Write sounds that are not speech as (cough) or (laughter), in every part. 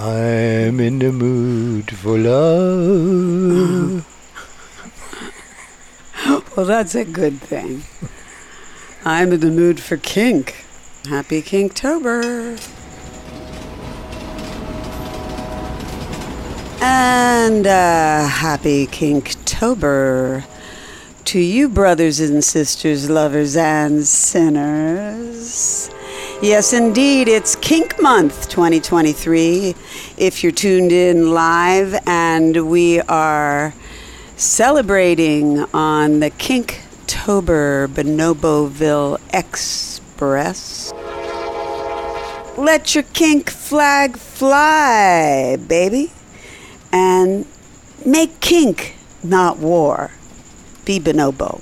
I'm in the mood for love. (laughs) Well, that's a good thing. I'm in the mood for kink. Happy Kinktober. And uh, happy Kinktober to you, brothers and sisters, lovers and sinners. Yes, indeed, it's Kink Month 2023. If you're tuned in live, and we are celebrating on the Kinktober Bonoboville Express. Let your kink flag fly, baby and make kink, not war. Be bonobo.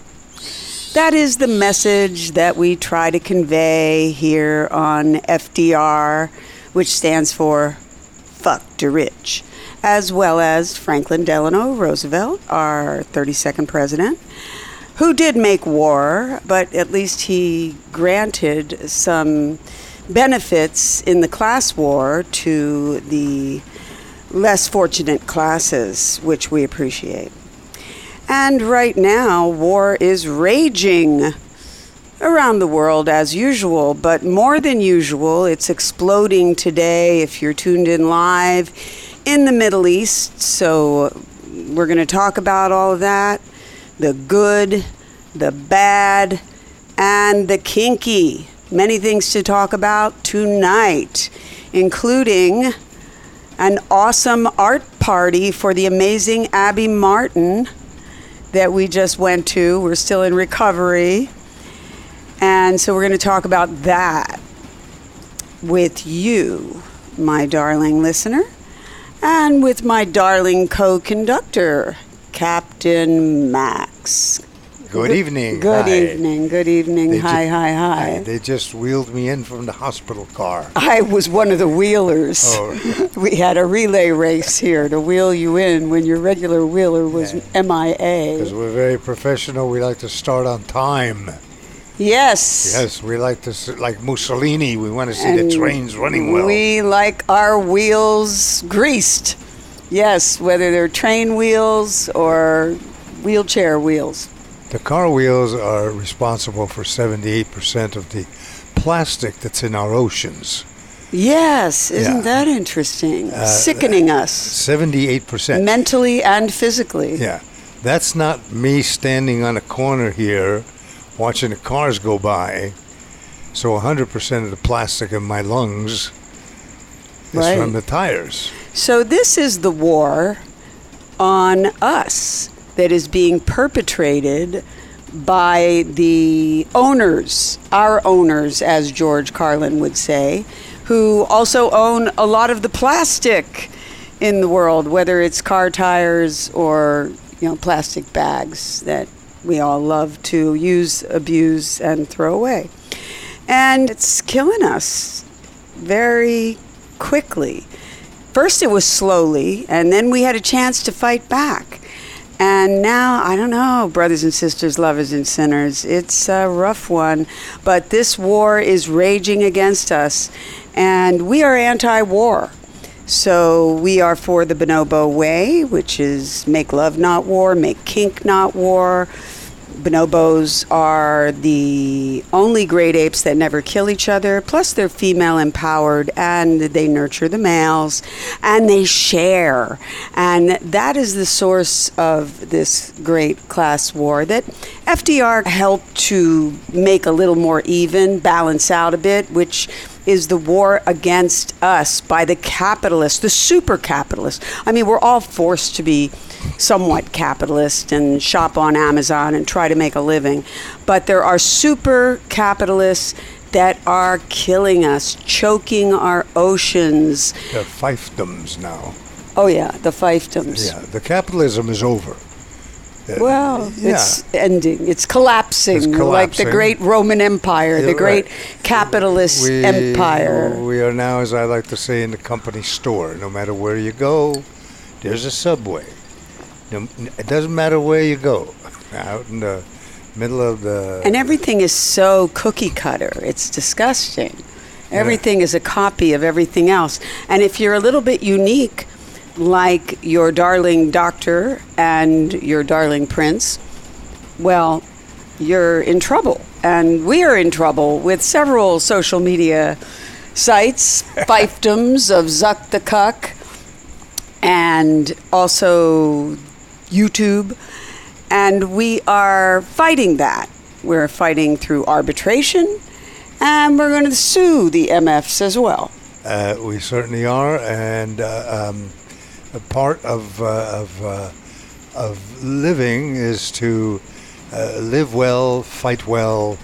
That is the message that we try to convey here on FDR, which stands for Fuck the Rich, as well as Franklin Delano Roosevelt, our 32nd president, who did make war, but at least he granted some benefits in the class war to the less fortunate classes, which we appreciate. And right now, war is raging around the world as usual, but more than usual, it's exploding today if you're tuned in live in the Middle East. So we're going to talk about all of that the good, the bad, and the kinky. Many things to talk about tonight, including an awesome art party for the amazing Abby Martin that we just went to. We're still in recovery. And so we're going to talk about that with you, my darling listener, and with my darling co conductor, Captain Max. Good evening. (laughs) Good Hi. evening. Good evening. They hi, ju- hi, hi. They just wheeled me in from the hospital car. I was one of the wheelers. Oh. (laughs) We had a relay race here to wheel you in when your regular wheeler was Because MIA. Because we're very professional, we like to start on time. Yes. Yes, we like to, like Mussolini, we want to see And the trains running well. We like our wheels greased. Yes, whether they're train wheels or wheelchair wheels. The car wheels are responsible for 78% of the plastic that's in our oceans. Yes, isn't Yeah. that interesting? Uh, Sickening us 78%. mentally and physically. Yeah. That's not me standing on a corner here watching the cars go by. So 100% of the plastic in my lungs is Right. from the tires. So this is the war on us that is being perpetrated by the owners, our owners, as George Carlin would say, who also own a lot of the plastic in the world, whether it's car tires or you know plastic bags that we all love to use, abuse, and throw away. And it's killing us very quickly. First, it was slowly, and then we had a chance to fight back. And now, I don't know, brothers and sisters, lovers and sinners, it's a rough one. But this war is raging against us, and we are anti war. So we are for the Bonobo way, which is make love not war, make kink not war. Bonobos are the only great apes that never kill each other. Plus, they're female empowered and they nurture the males and they share. And that is the source of this great class war that FDR helped to make a little more even, balance out a bit, which is the war against us by the capitalists, the super capitalists. I mean, we're all forced to be somewhat capitalist and shop on Amazon and try to make a living. But there are super capitalists that are killing us, choking our oceans. They're fiefdoms now. Oh, yeah, the fiefdoms. Yeah, the capitalism is over. Well, yeah. it's ending. It's collapsing, It's like the great Roman Empire, the great right. capitalist we, empire. We are now, as I like to say, in the company store. No matter where you go, there's a subway. It doesn't matter where you go. (laughs) Out in the middle of the And everything is so cookie cutter. It's disgusting. Everything is a copy of everything else. And if you're a little bit unique, like your darling doctor and your darling prince, well, you're in trouble. And we are in trouble with several social media sites, (laughs) fiefdoms of Zuck the Cuck, and also YouTube. And we are fighting that. We're fighting through arbitration, and we're going to sue the MFs as well. Uh, we certainly are, and uh, um, a part of uh, of uh, of living is to uh, live well, fight well,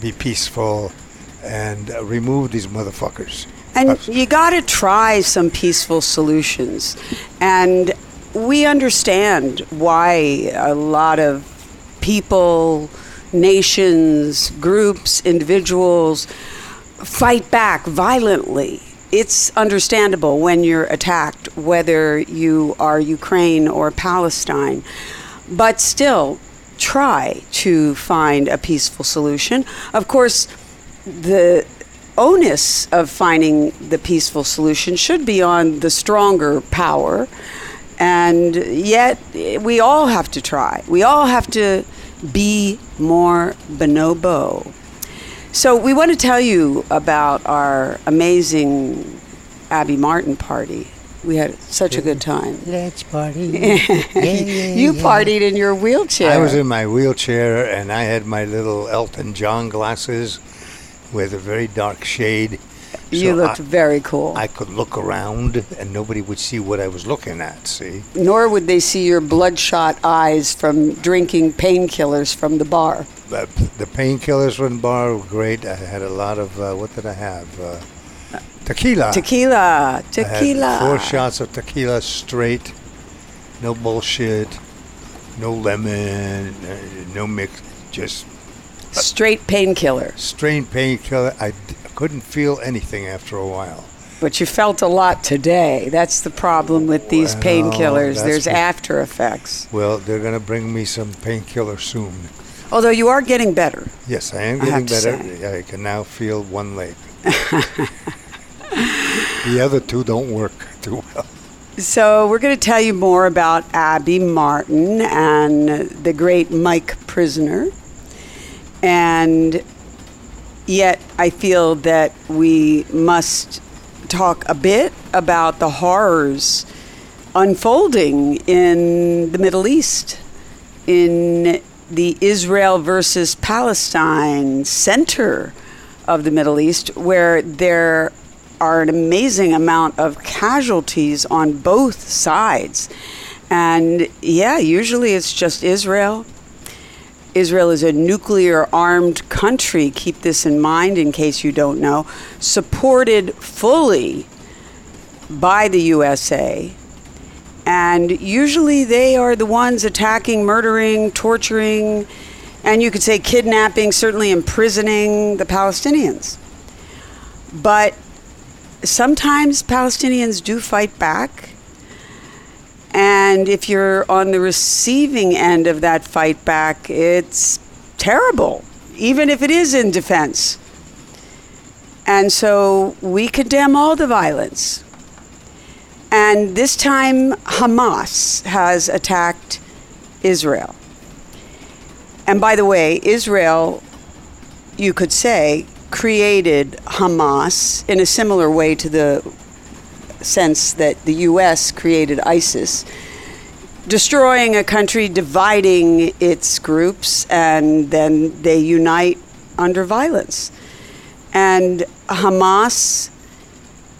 be peaceful, and uh, remove these motherfuckers. And you got to try some peaceful solutions. And we understand why a lot of people, nations, groups, individuals fight back violently. It's understandable when you're attacked, whether you are Ukraine or Palestine. But still, try to find a peaceful solution. Of course, the onus of finding the peaceful solution should be on the stronger power. And yet, we all have to try. We all have to be more bonobo. So, we want to tell you about our amazing Abby Martin party. We had such a good time. Let's party. Yeah, (laughs) yeah, you yeah. partied in your wheelchair. I was in my wheelchair and I had my little Elton John glasses with a very dark shade. you So looked I, very cool. I could look around and nobody would see what I was looking at, see? Nor would they see your bloodshot eyes from drinking painkillers from the bar. The painkillers from bar were great. I had a lot of, uh, what did I have? Uh, tequila. Tequila, tequila. four shots of tequila straight. No bullshit. No lemon. uh, No mix. Just Straight painkiller. Straight painkiller. I d- couldn't feel anything after a while. But you felt a lot today. That's the problem with these Well, painkillers. There's what- after effects. Well, they're going to bring me some painkiller soon. Although you are getting better. Yes, I am getting to better. I can now feel one leg. (laughs) the other two don't work too well. So we're going to tell you more about Abby Martin and the great Mike Prysner. And yet I feel that we must talk a bit about the horrors unfolding in the Middle East, in the Israel versus Palestine center of the Middle East, where there are an amazing amount of casualties on both sides. And yeah, usually it's just Israel. Israel is a nuclear armed country, keep this in mind in case you don't know, supported fully by the USA. And usually they are the ones attacking, murdering, torturing, and you could say kidnapping, certainly imprisoning the Palestinians. But sometimes Palestinians do fight back. And if you're on the receiving end of that fight back, it's terrible, even if it is in defense. And so we condemn all the violence. And this time, Hamas has attacked Israel. And by the way, Israel, you could say, created Hamas in a similar way to the sense that the U.S. created ISIS, destroying a country, dividing its groups, and then they unite under violence. And Hamas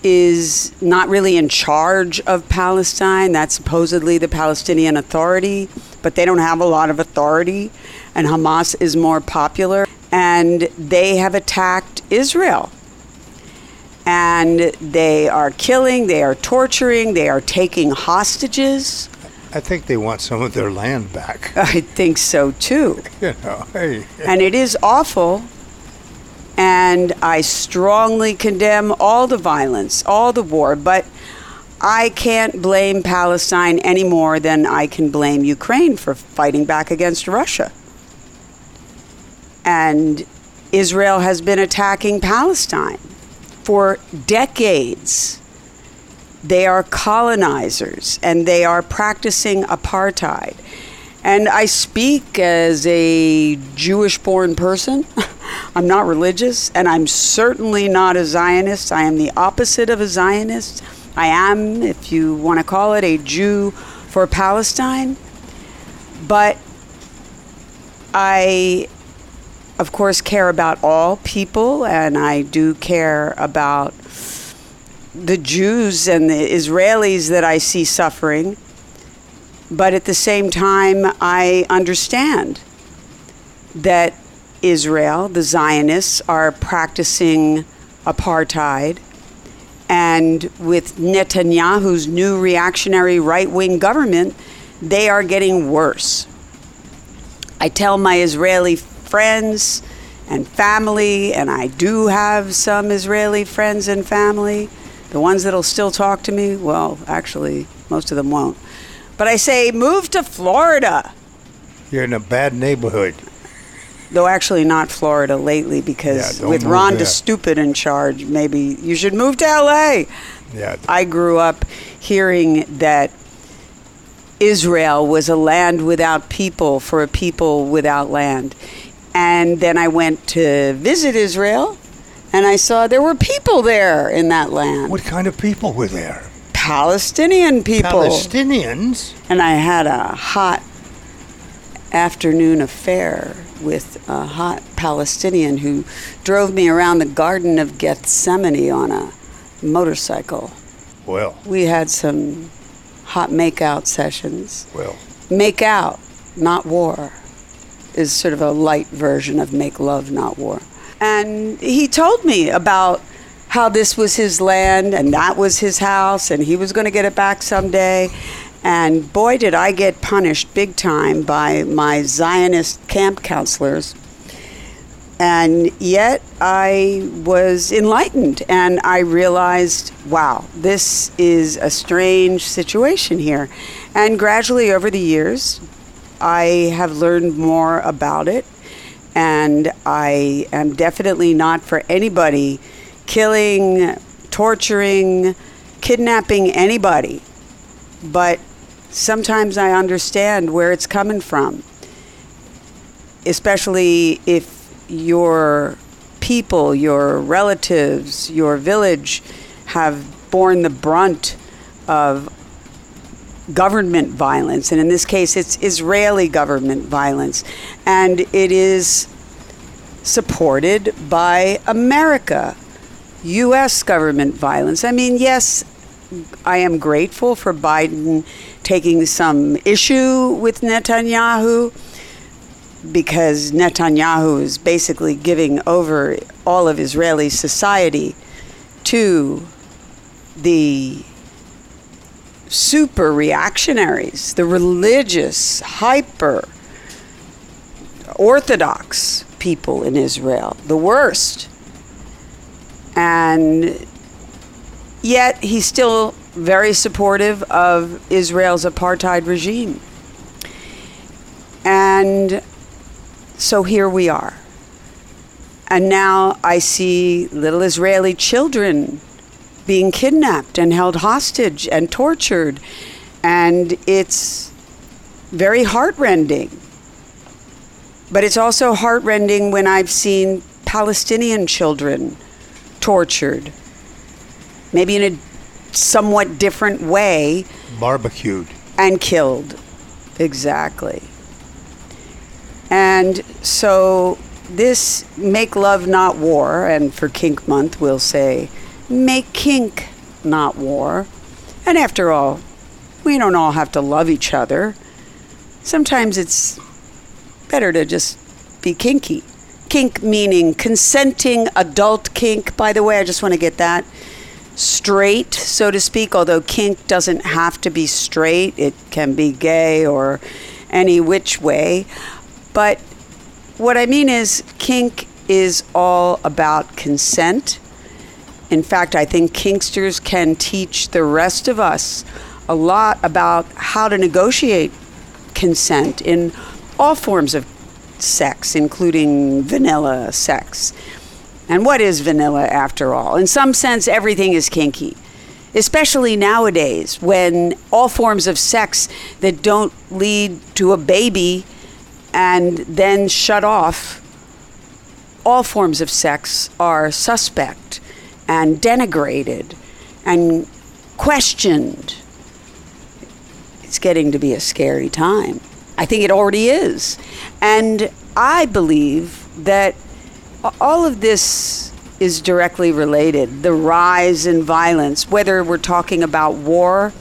is not really in charge of Palestine. That's supposedly the Palestinian Authority, but they don't have a lot of authority, and Hamas is more popular. And they have attacked Israel. And they are killing, they are torturing, they are taking hostages. I think they want some of their land back. (laughs) I think so too. (laughs) You know, hey, And it is awful. And I strongly condemn all the violence, all the war. But I can't blame Palestine any more than I can blame Ukraine for fighting back against Russia. And Israel has been attacking Palestine for decades. They are colonizers and they are practicing apartheid. And I speak as a Jewish born person. (laughs) I'm not religious, and I'm certainly not a Zionist. I am the opposite of a Zionist. I am, if you want to call it, a Jew for Palestine. But I, of course, care about all people, and I do care about the Jews and the Israelis that I see suffering. But at the same time, I understand that Israel, the Zionists, are practicing apartheid. And with Netanyahu's new reactionary right wing government, they are getting worse. I tell my Israeli friends and family, and I do have some Israeli friends and family, the ones that'll still talk to me, well, actually, most of them won't. But I say, move to Florida. You're in a bad neighborhood. Though actually not Florida lately because Yeah, don't with move Ron there. DeStupid in charge, maybe you should move to LA. Yeah. I grew up hearing that Israel was a land without people for a people without land. And then I went to visit Israel and I saw there were people there in that land. What kind of people were there? Palestinian people. Palestinians. And I had a hot afternoon affair with a hot Palestinian who drove me around the Garden of Gethsemane on a motorcycle. Well, We had some hot makeout sessions. well. Make out, not war, is sort of a light version of make love, not war. And he told me about how this was his land and that was his house and he was going to get it back someday. And boy, did I get punished big time by my Zionist camp counselors. And yet I was enlightened and I realized, wow, this is a strange situation here. And gradually over the years, I have learned more about it. And I am definitely not for anybody killing, torturing, kidnapping anybody. But sometimes I understand where it's coming from especially if your people, your relatives, your village have borne the brunt of government violence. And in this case, it's Israeli government violence. And it is supported by America, U.S. government violence. I mean, yes, I am grateful for Biden taking some issue with Netanyahu because Netanyahu is basically giving over all of Israeli society to the super reactionaries, the religious, hyper orthodox people in Israel, the worst. And yet he's still very supportive of Israel's apartheid regime. And so here we are. And now I see little Israeli children being kidnapped and held hostage and tortured. And it's very heartrending. But it's also heartrending when I've seen Palestinian children tortured, maybe in a somewhat different way, Barbecued. and killed. Exactly. And so this Make Love Not War, and for Kink Month we'll say Make Kink Not War. And after all, we don't all have to love each other. Sometimes it's better to just be kinky. Kink meaning consenting adult kink. By the way, I just want to get that straight, so to speak, although kink doesn't have to be straight, it can be gay or any which way. But what I mean is, kink is all about consent. In fact, I think kinksters can teach the rest of us a lot about how to negotiate consent in all forms of sex, including vanilla sex. And what is vanilla after all? In some sense, everything is kinky, especially nowadays when all forms of sex that don't lead to a baby and then shut off, all forms of sex are suspect and denigrated and questioned. It's getting to be a scary time. I think it already is. And I believe that all of this is directly related. The rise in violence, whether we're talking about war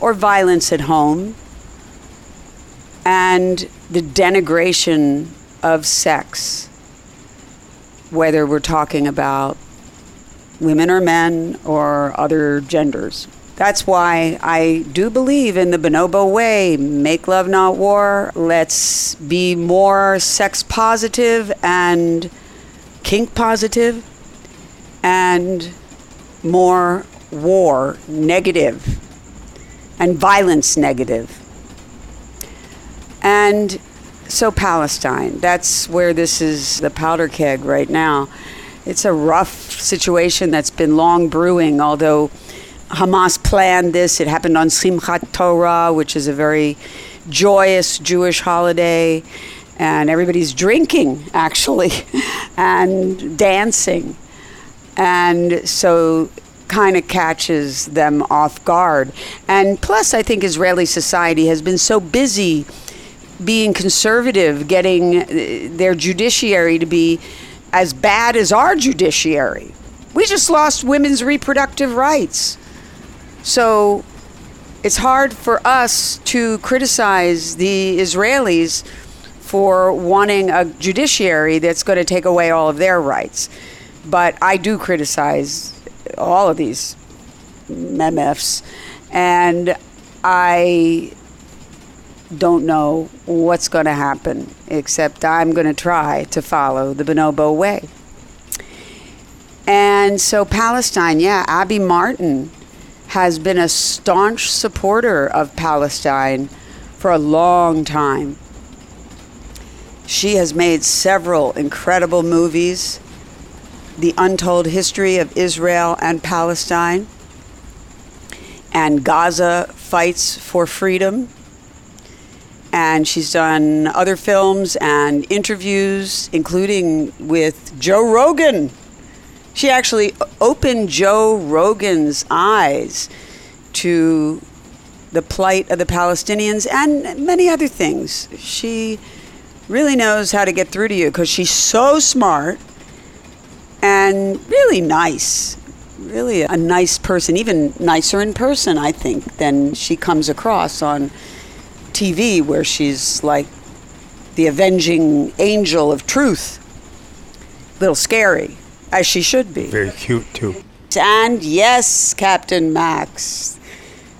or violence at home, and the denigration of sex, whether we're talking about women or men or other genders. That's why I do believe in the bonobo way make love, not war. Let's be more sex positive and kink positive and more war negative and violence negative. And so, Palestine, that's where this is the powder keg right now. It's a rough situation that's been long brewing, although Hamas planned this. It happened on Simchat Torah, which is a very joyous Jewish holiday. And everybody's drinking, (laughs) actually, and dancing. And so kind of catches them off guard. And plus, I think Israeli society has been so busy being conservative, getting uh, their judiciary to be as bad as our judiciary. We just lost women's reproductive rights. So it's hard for us to criticize the Israelis for wanting a judiciary that's going to take away all of their rights. But I do criticize all of these MFs. And I don't know what's going to happen, except I'm going to try to follow the bonobo way. And so, Palestine, yeah, Abby Martin has been a staunch supporter of Palestine for a long time. She has made several incredible movies The Untold History of Israel and Palestine, and Gaza Fights for Freedom and she's done other films and interviews, including with Joe Rogan. She actually opened Joe Rogan's eyes to the plight of the Palestinians and many other things. She really knows how to get through to you because she's so smart and really nice. Really a nice person, even nicer in person, I think, than she comes across on TV where she's like the avenging angel of truth. A Little scary, as she should be. Very cute too. And yes, Captain Max.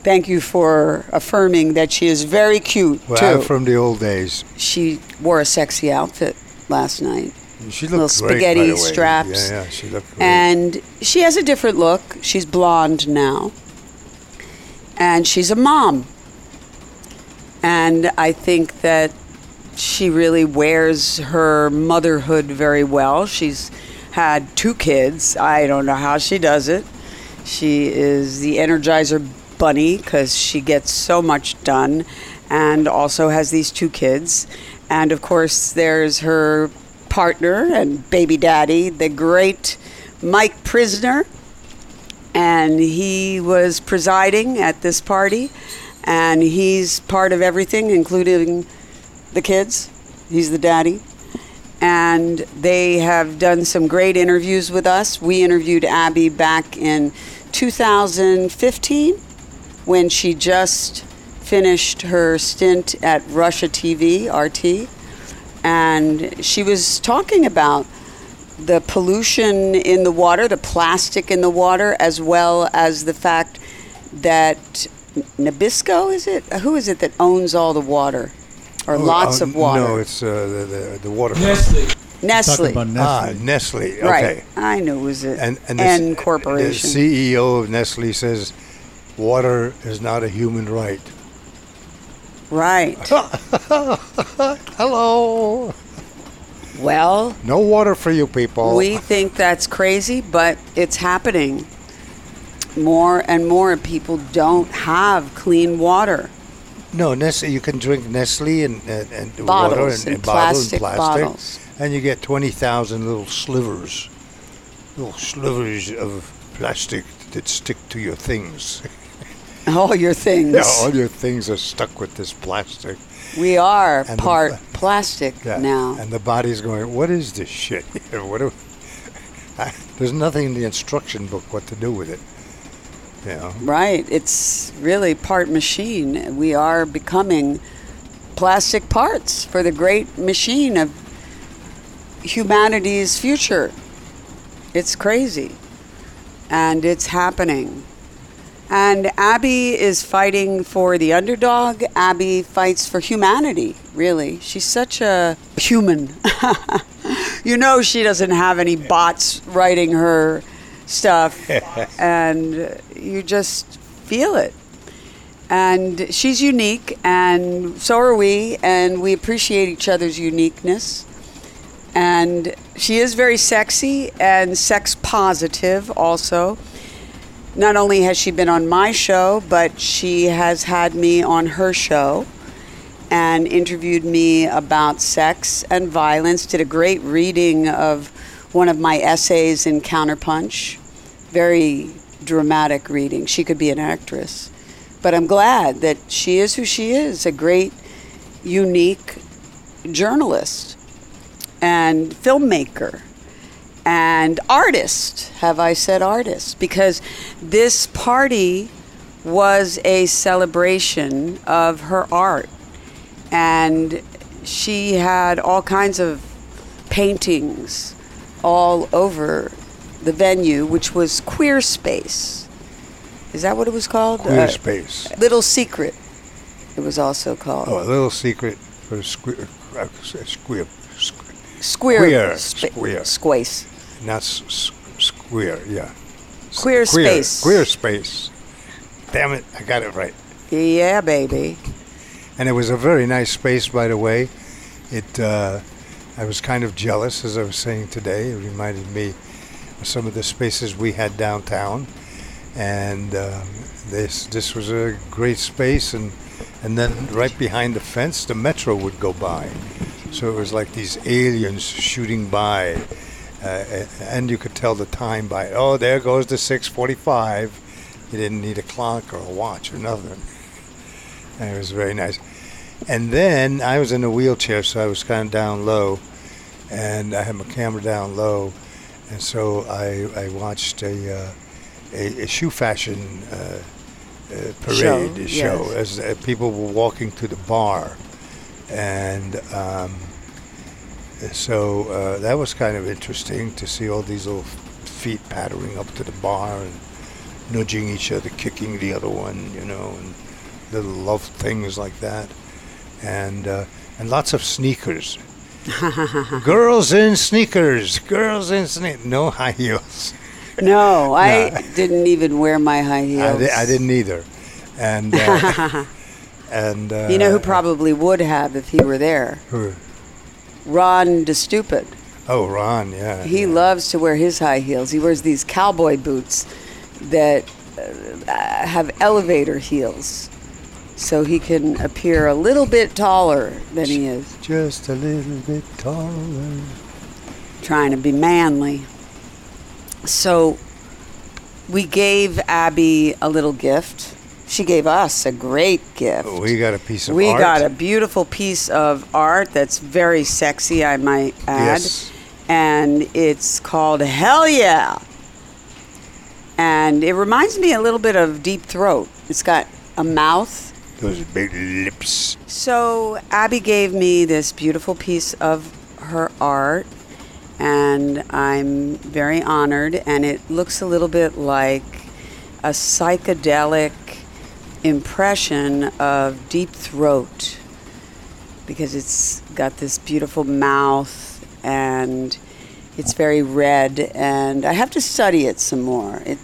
Thank you for affirming that she is very cute Well, too. from the old days. she wore a sexy outfit last night. She Little looked by spaghetti the way. straps. Yeah, yeah, she looked great. And she has a different look. She's blonde now. And she's a mom. And I think that she really wears her motherhood very well. She's had two kids. I don't know how she does it. She is the Energizer Bunny because she gets so much done and also has these two kids. And of course, there's her partner and baby daddy, the great Mike Prysner. And he was presiding at this party. And he's part of everything, including the kids. He's the daddy. And they have done some great interviews with us. We interviewed Abby back in 2015 when she just finished her stint at Russia TV, RT. And she was talking about the pollution in the water, the plastic in the water, as well as the fact that Nabisco, is it? Who is it that owns all the water? Or Oh, lots uh, of water? No, it's uh, the, the the water. Nestle. Nestle. Talking about Ah, Nestle. Nestle. Okay. Right. I knew it was an And and N the, corporation. The CEO of Nestle says, "Water is not a human right." right. (laughs) Hello. Well, No water for you people. we think that's crazy, but it's happening. More and more people don't have clean water. No, Nestle. You can drink Nestle and, and, and water and, and bottle plastic and plastic, bottles. and you get twenty thousand little slivers, little slivers of plastic that stick to your things. (laughs) All your things. Yeah, all your things are stuck with this plastic. we are And the- part plastic Yeah. now. And the body's going, what is this shit? (laughs) what do, (laughs) I, there's nothing in the instruction book what to do with it. Know? Right. It's really part machine. We are becoming plastic parts for the great machine of humanity's future. It's crazy. And it's happening. And Abby is fighting for the underdog. Abby fights for humanity, really. She's such a human. (laughs) you know, she doesn't have any bots writing her stuff, (laughs) and you just feel it. And she's unique, and so are we, and we appreciate each other's uniqueness. And she is very sexy and sex positive, also. Not only has she been on my show, but she has had me on her show and interviewed me about sex and violence. Did a great reading of one of my essays in Counterpunch. Very dramatic reading. She could be an actress. But I'm glad that she is who she is a great, unique journalist and filmmaker and artist. Have I said artist? Because this party was a celebration of her art. And she had all kinds of paintings all over the venue, which was Queer Space. Is that what it was called? Queer Uh, space. Little Secret, it was also called. Oh, a little secret for squeer, uh, squeer, squeer Square. Queer, spa- square. Squace. not s- s- square, yeah. Queer Queer, space. Queer space. Damn it, I got it right. Yeah, baby. And it was a very nice space, by the way. It, uh, I was kind of jealous, as I was saying today. It reminded me of some of the spaces we had downtown, and um, this this was a great space. And and then right behind the fence, the metro would go by, so it was like these aliens shooting by, uh, and you could tell the time by oh there goes the 6:45. You didn't need a clock or a watch or nothing. And it was very nice. And then I was in a wheelchair, so I was kind of down low, and I had my camera down low, and so I, I watched a, uh, a, a shoe fashion uh, uh, parade Show, show, yes. as uh, people were walking to the bar, and um, so uh, that was kind of interesting to see all these little feet pattering up to the bar and nudging each other, kicking the other one, you know, and little love things like that, and uh, and lots of sneakers. (laughs) girls in sneakers, girls in sneakers, no high heels. No, (laughs) I No. didn't even wear my high I, heels. di- I didn't either, and uh, (laughs) and uh, You know who probably would have if he were there? who? Ron DeStupid. Oh, Ron, yeah. He yeah. loves to wear his high heels. He wears these cowboy boots that uh, have elevator heels, so he can appear a little bit taller than he is, just a little bit taller. trying to be manly. So we gave Abby a little gift. She gave us a great gift. Oh, we got a piece of art. we art. got a beautiful piece of art that's very sexy, I might add. Yes. And it's called Hell Yeah. And it reminds me a little bit of Deep Throat. It's got a mouth. Those big lips. So Abby gave me this beautiful piece of her art, and I'm very honored. And it looks a little bit like a psychedelic impression of Deep Throat because it's got this beautiful mouth and it's very red and I have to study it some more. It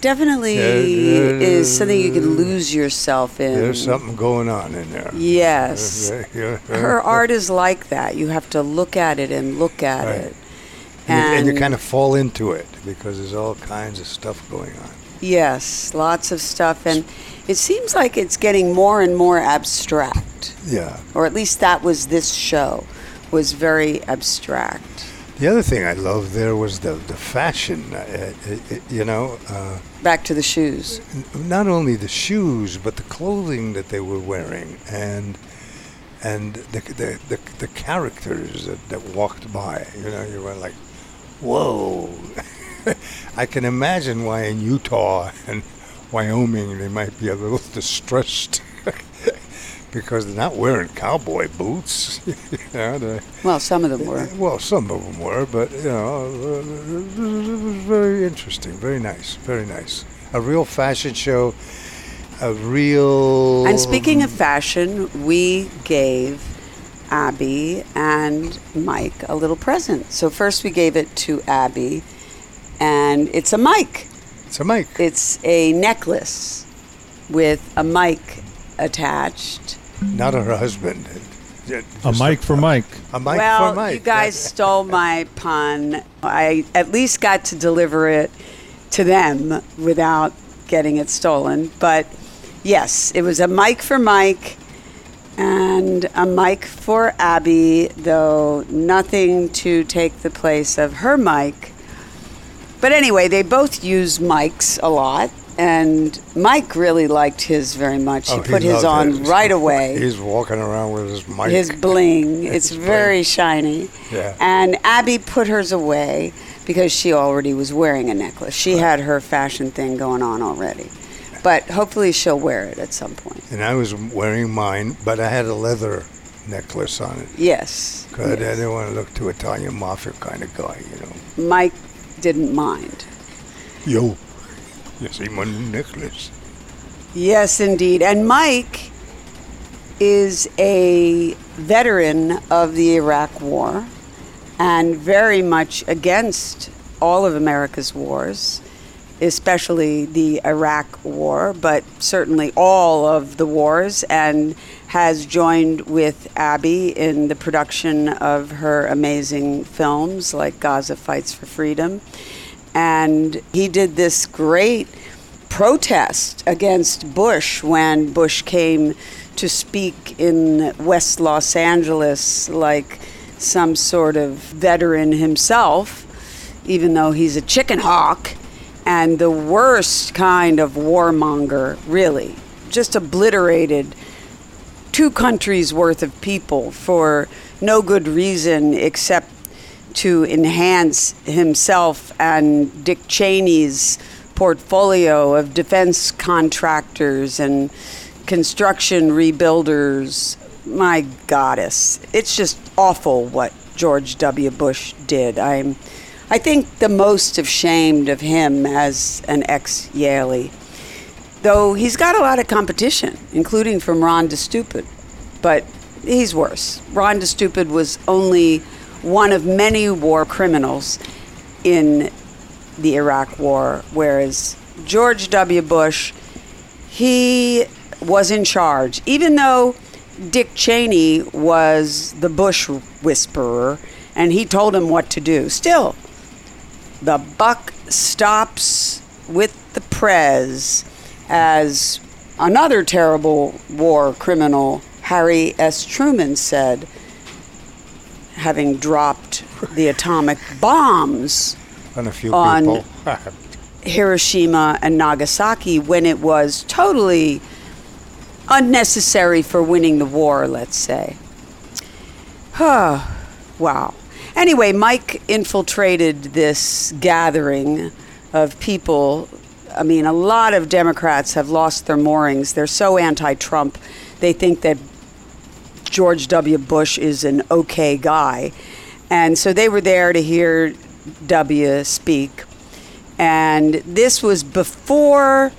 definitely is something you can lose yourself in. There's something going on in there. Yes. Her art is like that. You have to look at it and look at Right. it. And, you- and you kind of fall into it because there's all kinds of stuff going on. Yes, lots of stuff. And it seems like it's getting more and more abstract. Yeah. Or at least that was this show, was very abstract. The other thing I loved there was the the fashion. Uh, it, it, you know, uh, Back to the shoes. n- not only the shoes but the clothing that they were wearing and and the the the, the characters that, that walked by. You know, you were like, whoa. (laughs) I can imagine why in Utah and Wyoming they might be a little distressed. (laughs) Because they're not wearing cowboy boots, (laughs) you know. Well, some of them were. Well, some of them were, but you know, uh, it was very interesting, very nice, very nice. A real fashion show, a real. And speaking of fashion, we gave Abby and Mike a little present. So first we gave it to Abby, and it's a mic. it's a mic. It's a necklace with a mic attached. not her husband. It- A just mic for Mike. A mic well, for Mike. you guys stole my pun. I at least got to deliver it to them without getting it stolen. But yes, it was a mic for Mike and a mic for Abby, though nothing to take the place of her mic. But anyway, they both use mics a lot. And Mike really liked his very much. Oh, he put his on it. right away (laughs) He's walking around with his mic. his bling. (laughs) It's very shiny. Yeah. And Abby put hers away because she already was wearing a necklace. She had her fashion thing going on already. But hopefully she'll wear it at some point. and I was wearing mine, but I had a leather necklace on it. Yes. 'Cause I yes. didn't want to look too Italian mafia kind of guy, you know. Mike didn't mind. Yo, see my new necklace? Yes, indeed. And Mike is a veteran of the Iraq War and very much against all of America's wars, especially the Iraq War, but certainly all of the wars, and has joined with Abby in the production of her amazing films like Gaza Fights for Freedom. And he did this great protest against Bush when Bush came to speak in West Los Angeles like some sort of veteran himself, even though he's a chicken hawk and the worst kind of warmonger, really. Just obliterated two countries worth of people for no good reason except to enhance himself and Dick Cheney's portfolio of defense contractors and construction rebuilders. My goddess, it's just awful what George W. Bush did. I'm, I think the most ashamed of him as an ex Yalie though he's got a lot of competition, including from Ron DeStupid. But he's worse. Ron DeStupid was only one of many war criminals in the Iraq War, whereas George W. Bush, he was in charge, even though Dick Cheney was the Bush whisperer and he told him what to do. Still, the buck stops with the prez as another terrible war criminal, Harry S. Truman, said, having dropped the atomic bombs On a few On- people. (laughs) Hiroshima and Nagasaki when it was totally unnecessary for winning the war, let's say. wow. Anyway, Mike infiltrated this gathering of people. I mean, a lot of Democrats have lost their moorings. They're so anti Trump, they think that George W. Bush is an okay guy. And so they were there to hear W speak. And this was before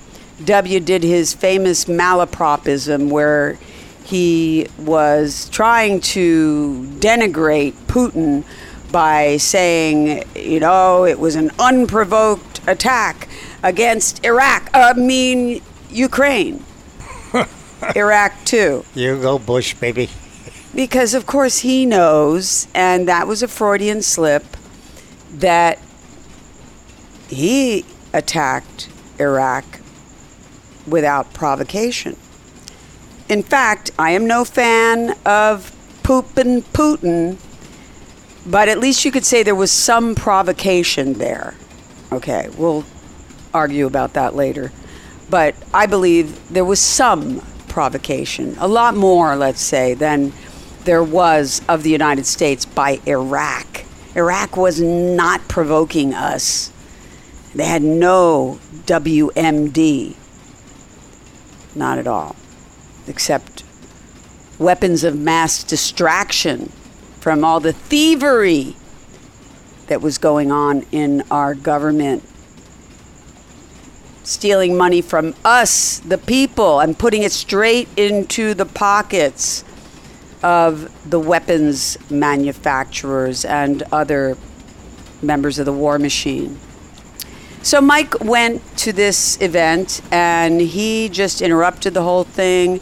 W did his famous malapropism, where he was trying to denigrate Putin by saying, you know, it was an unprovoked attack against Iraq. I mean, Ukraine. (laughs) Iraq too. You go, Bush, baby. Because, of course, he knows, and that was a Freudian slip, that he attacked Iraq without provocation. In fact, I am no fan of Putin Putin, but at least you could say there was some provocation there. Okay, we'll argue about that later. But I believe there was some provocation, a lot more, let's say, than there was of the United States by Iraq. Iraq was not provoking us. They had no WMD. Not at all. Except weapons of mass distraction from all the thievery that was going on in our government. Stealing money from us, the people, and putting it straight into the pockets of the weapons manufacturers and other members of the war machine. So Mike went to this event and he just interrupted the whole thing.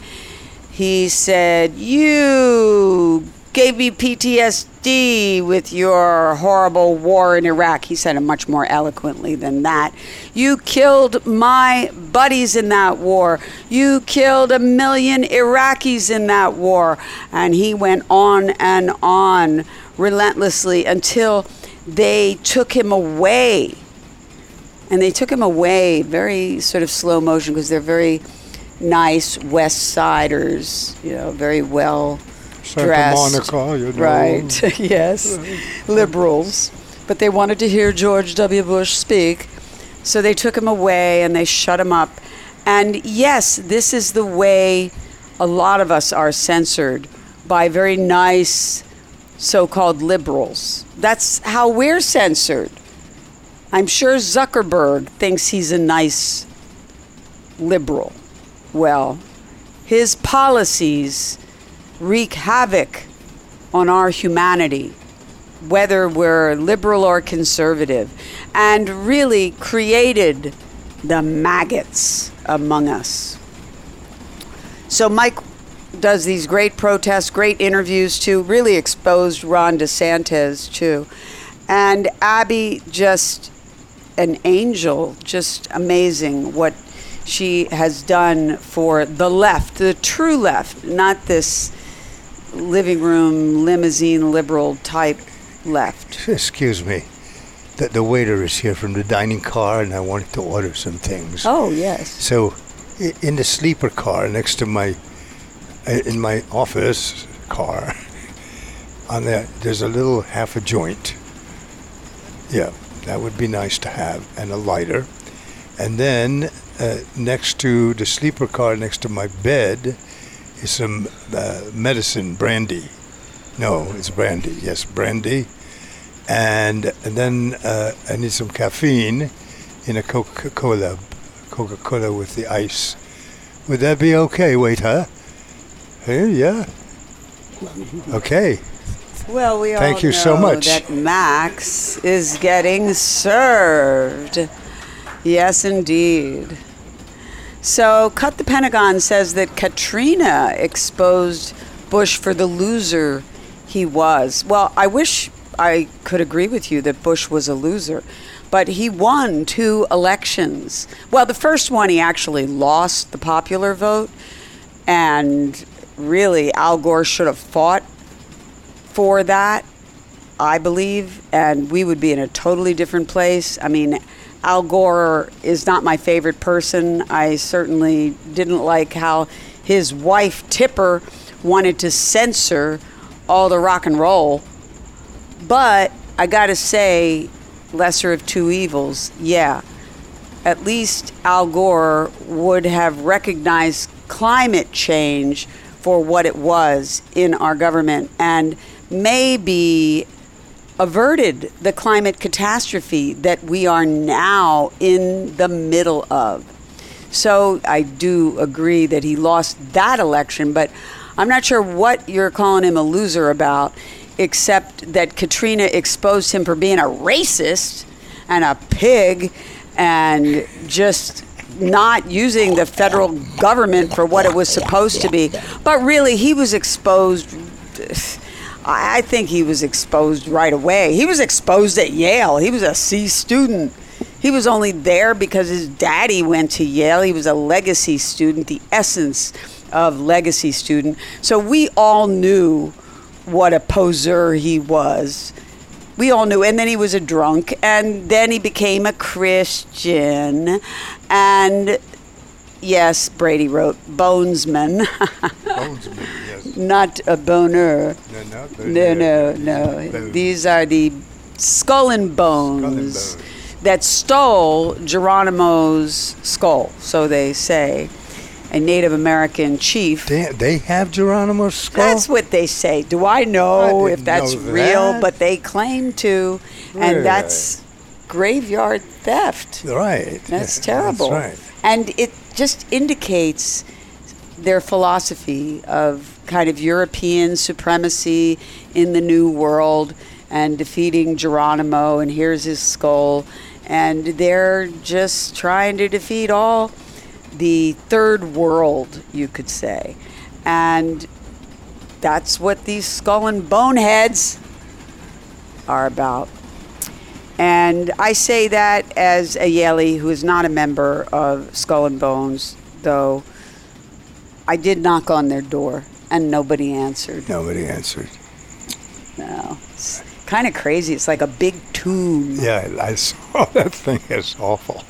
He said, You gave me PTSD with your horrible war in Iraq. He said it much more eloquently than that. You killed my buddies in that war. You killed a million Iraqis in that war. And he went on and on relentlessly until they took him away. And they took him away very sort of slow motion because they're very nice West Siders, you know, very well Santa dressed. Monica, you know. Right, (laughs) yes. Liberals. But they wanted to hear George W. Bush speak. So they took him away and they shut him up. And yes, this is the way a lot of us are censored by very nice so called liberals. That's how we're censored. I'm sure Zuckerberg thinks he's a nice liberal. Well, his policies wreak havoc on our humanity, whether we're liberal or conservative, and really created the maggots among us. So Mike does these great protests, great interviews too, really exposed Ron DeSantis too. And Abby just an angel, just amazing what she has done for the left, the true left, not this living room limousine liberal type left. Excuse me. The, the waiter is here from the dining car, and I wanted to order some things. Oh, yes. So, in the sleeper car next to my, uh, in my office car, (laughs) on there, there's a little half a joint. Yeah, that would be nice to have, and a lighter. And then uh, next to the sleeper car, next to my bed, is some uh, medicine, brandy. No, it's brandy. Yes, brandy. And, and then uh, I need some caffeine in a Coca-Cola, Coca-Cola with the ice. Would that be okay, waiter? Hey, yeah. Okay. Well, we Thank all you so know much. that Max is getting served. Yes, indeed. So, Cut the Pentagon says that Katrina exposed Bush for the loser he was. Well, I wish I could agree with you that Bush was a loser, but he won two elections. Well, the first one he actually lost the popular vote, and really Al Gore should have fought for that, I believe, and we would be in a totally different place. I mean, Al Gore is not my favorite person. I certainly didn't like how his wife, Tipper, wanted to censor all the rock and roll. But I gotta say, lesser of two evils, yeah. At least Al Gore would have recognized climate change for what it was in our government and maybe averted the climate catastrophe that we are now in the middle of. So I do agree that he lost that election, but I'm not sure what you're calling him a loser about. except that Katrina exposed him for being a racist and a pig and just not using the federal government for what it was supposed to be. But really, he was exposed. I think he was exposed right away. He was exposed at Yale. He was a C student. He was only there because his daddy went to Yale. He was a legacy student, the essence of legacy student. So we all knew what a poser he was. We all knew. And then he was a drunk. And then he became a Christian. And yes, Brady wrote Bonesman, (laughs) Bonesman, yes. not a boner. No, no, No, no, no. These are the skull and bones, bones. that stole Geronimo's skull, so they say. A Native American chief. They, they have Geronimo's skull? That's what they say. Do I know I if that's know real? But they claim to, Really? and that's graveyard theft. right. That's terrible. That's right. And it just indicates their philosophy of kind of European supremacy in the New World and defeating Geronimo, and here's his skull. And they're just trying to defeat all the third world, you could say. And that's what these skull and boneheads are about. And I say that as a Yaley who is not a member of Skull and Bones, though I did knock on their door and nobody answered. Nobody answered. No. It's kind of crazy. It's like a big tomb. Yeah, I (laughs) saw that thing. It's awful.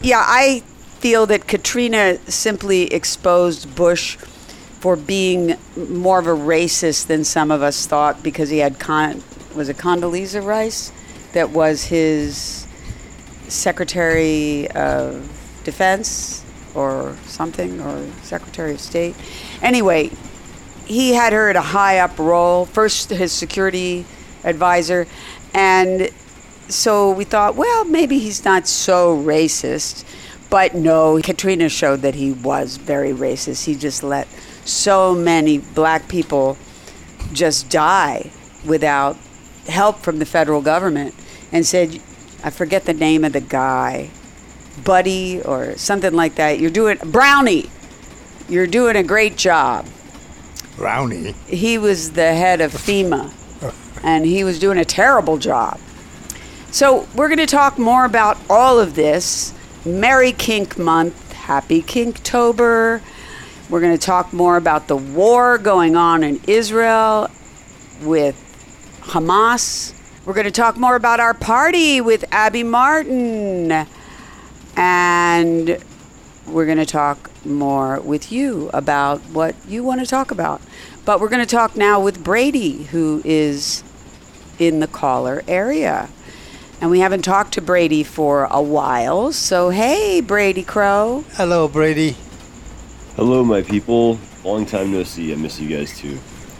Yeah, I feel that Katrina simply exposed Bush for being more of a racist than some of us thought because he had con- was it Condoleezza Rice that was his Secretary of Defense or something or Secretary of State. Anyway, he had her at a high up role, first his security advisor, and so we thought, well, maybe he's not so racist. But no, Katrina showed that he was very racist. He just let so many black people just die without help from the federal government and said, I forget the name of the guy, Buddy or something like that. You're doing, Brownie, you're doing a great job Brownie. he was the head of FEMA, (laughs) and he was doing a terrible job. So we're going to talk more about all of this. Merry Kink Month, Happy Kinktober. We're going to talk more about the war going on in Israel with Hamas. We're going to talk more about our party with Abby Martin. And we're going to talk more with you about what you want to talk about. But we're going to talk now with Brady, who is in the caller area. And we haven't talked to Brady for a while. So, hey, Brady Crow. Hello, Brady. Hello, my people. Long time no see. I miss you guys too.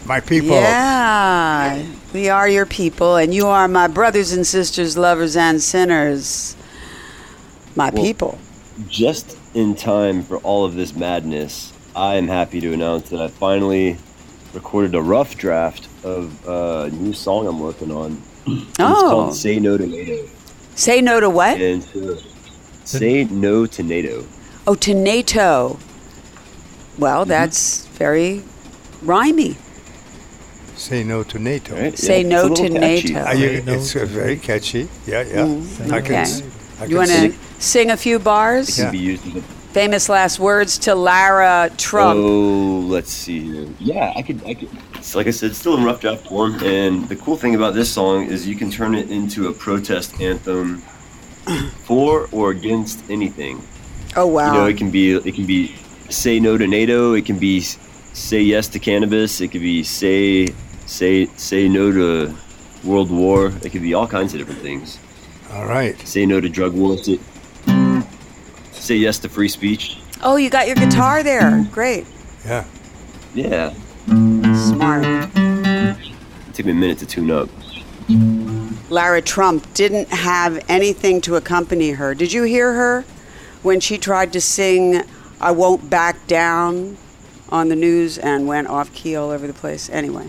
My people. Yeah, we are your people, and you are my brothers and sisters, lovers and sinners. My Well- people. Just in time for all of this madness, I am happy to announce that I finally recorded a rough draft of uh, a new song I'm working on. It's Oh. called "Say No to NATO." Say no to what? And so, say no to NATO. Oh, to NATO. Well, that's very rhymey. Say no to NATO. Right? Say it's no to catchy. NATO. Are you, No it's to very catchy. Yeah, yeah. Mm, I can, okay. s- I You want to sing a few bars? can Yeah. be used a Famous last words to Lara Trump. Oh, let's see. Yeah, I could. I could. It's like I said, still in rough draft form. And the cool thing about this song is you can turn it into a protest anthem (clears throat) for or against anything. Oh, wow. You know, it can be. It can be say no to NATO. It can be say yes to cannabis. It could be say say say no to world war. It could be all kinds of different things. All right. Say no to drug war. Say, say yes to free speech. oh, you got your guitar there. Great. Yeah. Yeah, Smart. it took me a minute to tune up. Lara Trump didn't have anything to accompany her. Did you hear her when she tried to sing I Won't Back Down on the news and went off key all over the place? Anyway,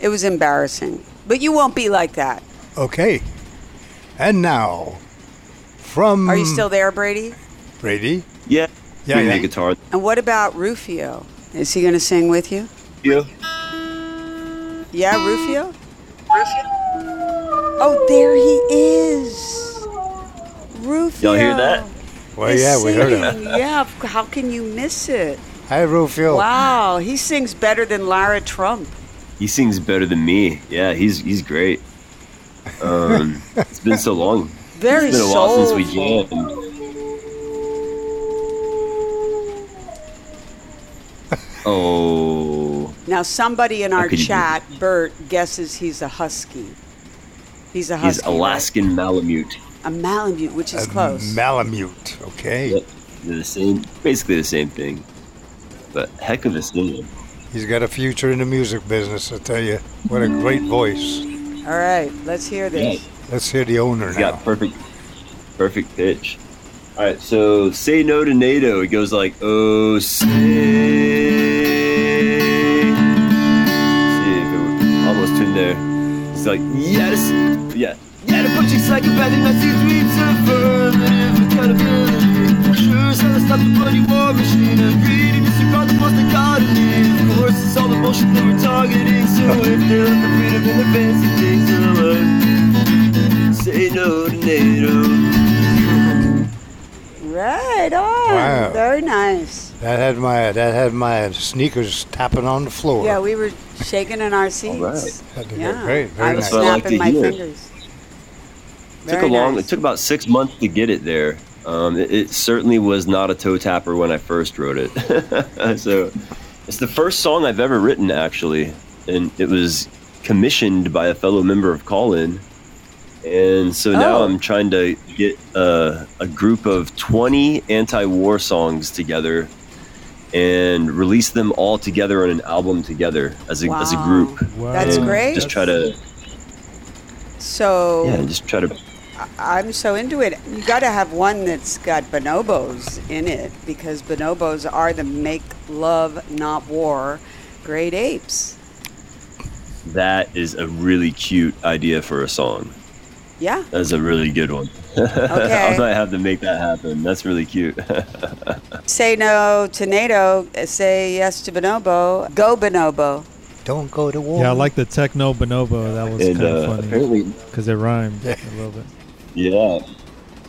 It was embarrassing. But you won't be like that. Okay. And now, from Are you still there, Brady? Brady? Yeah. Yeah, Bring yeah. the guitar. And what about Rufio? Is he going to sing with you? Yeah. Yeah, Rufio? Rufio? Oh, there he is. Rufio. Y'all hear that? Well, is yeah, we heard him. Yeah, how can you miss it? Hi, Rufio. Wow, he sings better than Lara Trump. He sings better than me. Yeah, he's he's great. Um, (laughs) it's been so long. Very It's been a while since we soulful. jammed. Oh, Now, somebody in our could you chat, Bert, guesses he's a husky. He's a he's husky. right? Alaskan Malamute. A Malamute, which is A close. Malamute. Okay. Yep, they're the same, basically the same thing. But heck of a singer. He's got a future in the music business, I tell you. What a great voice. All right, let's hear Yeah, this. Let's hear the owner he's now. got perfect, perfect pitch. All right, so say no to NATO. It goes like, oh say. See if it was almost tuned there. It's like, yes, yeah, yeah. The bunch of psychopathic Nazi dreams of affirmative accountability. Sure as hell stop the bloody war machine. I'm reading disregard the most dichotomy. Of course, it's all the bullshit that we're targeting. So if they're looking freedom in their fancy things, then say no to NATO. Right on. Wow. Very nice. That had my that had my sneakers tapping on the floor. Yeah, we were shaking in our seats. right. Yeah, great. Very I was nice. what I like snapping my hear. fingers. took Very a long. It took about six months to get it there. Um, it, it certainly was not a toe tapper when I first wrote it. (laughs) so it's the first song I've ever written, actually, and it was commissioned by a fellow member of Callin. And so now Oh. I'm trying to get uh, a group of 20 anti-war songs together and release them all together on an album together as a, as a Wow. group. That's And great. Just try to So yeah, just try to I'm so into it. You got to have one that's got bonobos in it because bonobos are the make love, not war, great apes. That is a really cute idea for a song. Yeah. That's a really good one. (laughs) Okay. I might have to make that happen. That's really cute. (laughs) Say no to NATO. Say yes to bonobo. Go bonobo. Don't go to war. Yeah, I like the techno bonobo. That was and kind of uh, funny apparently, because it rhymed a little bit. Yeah.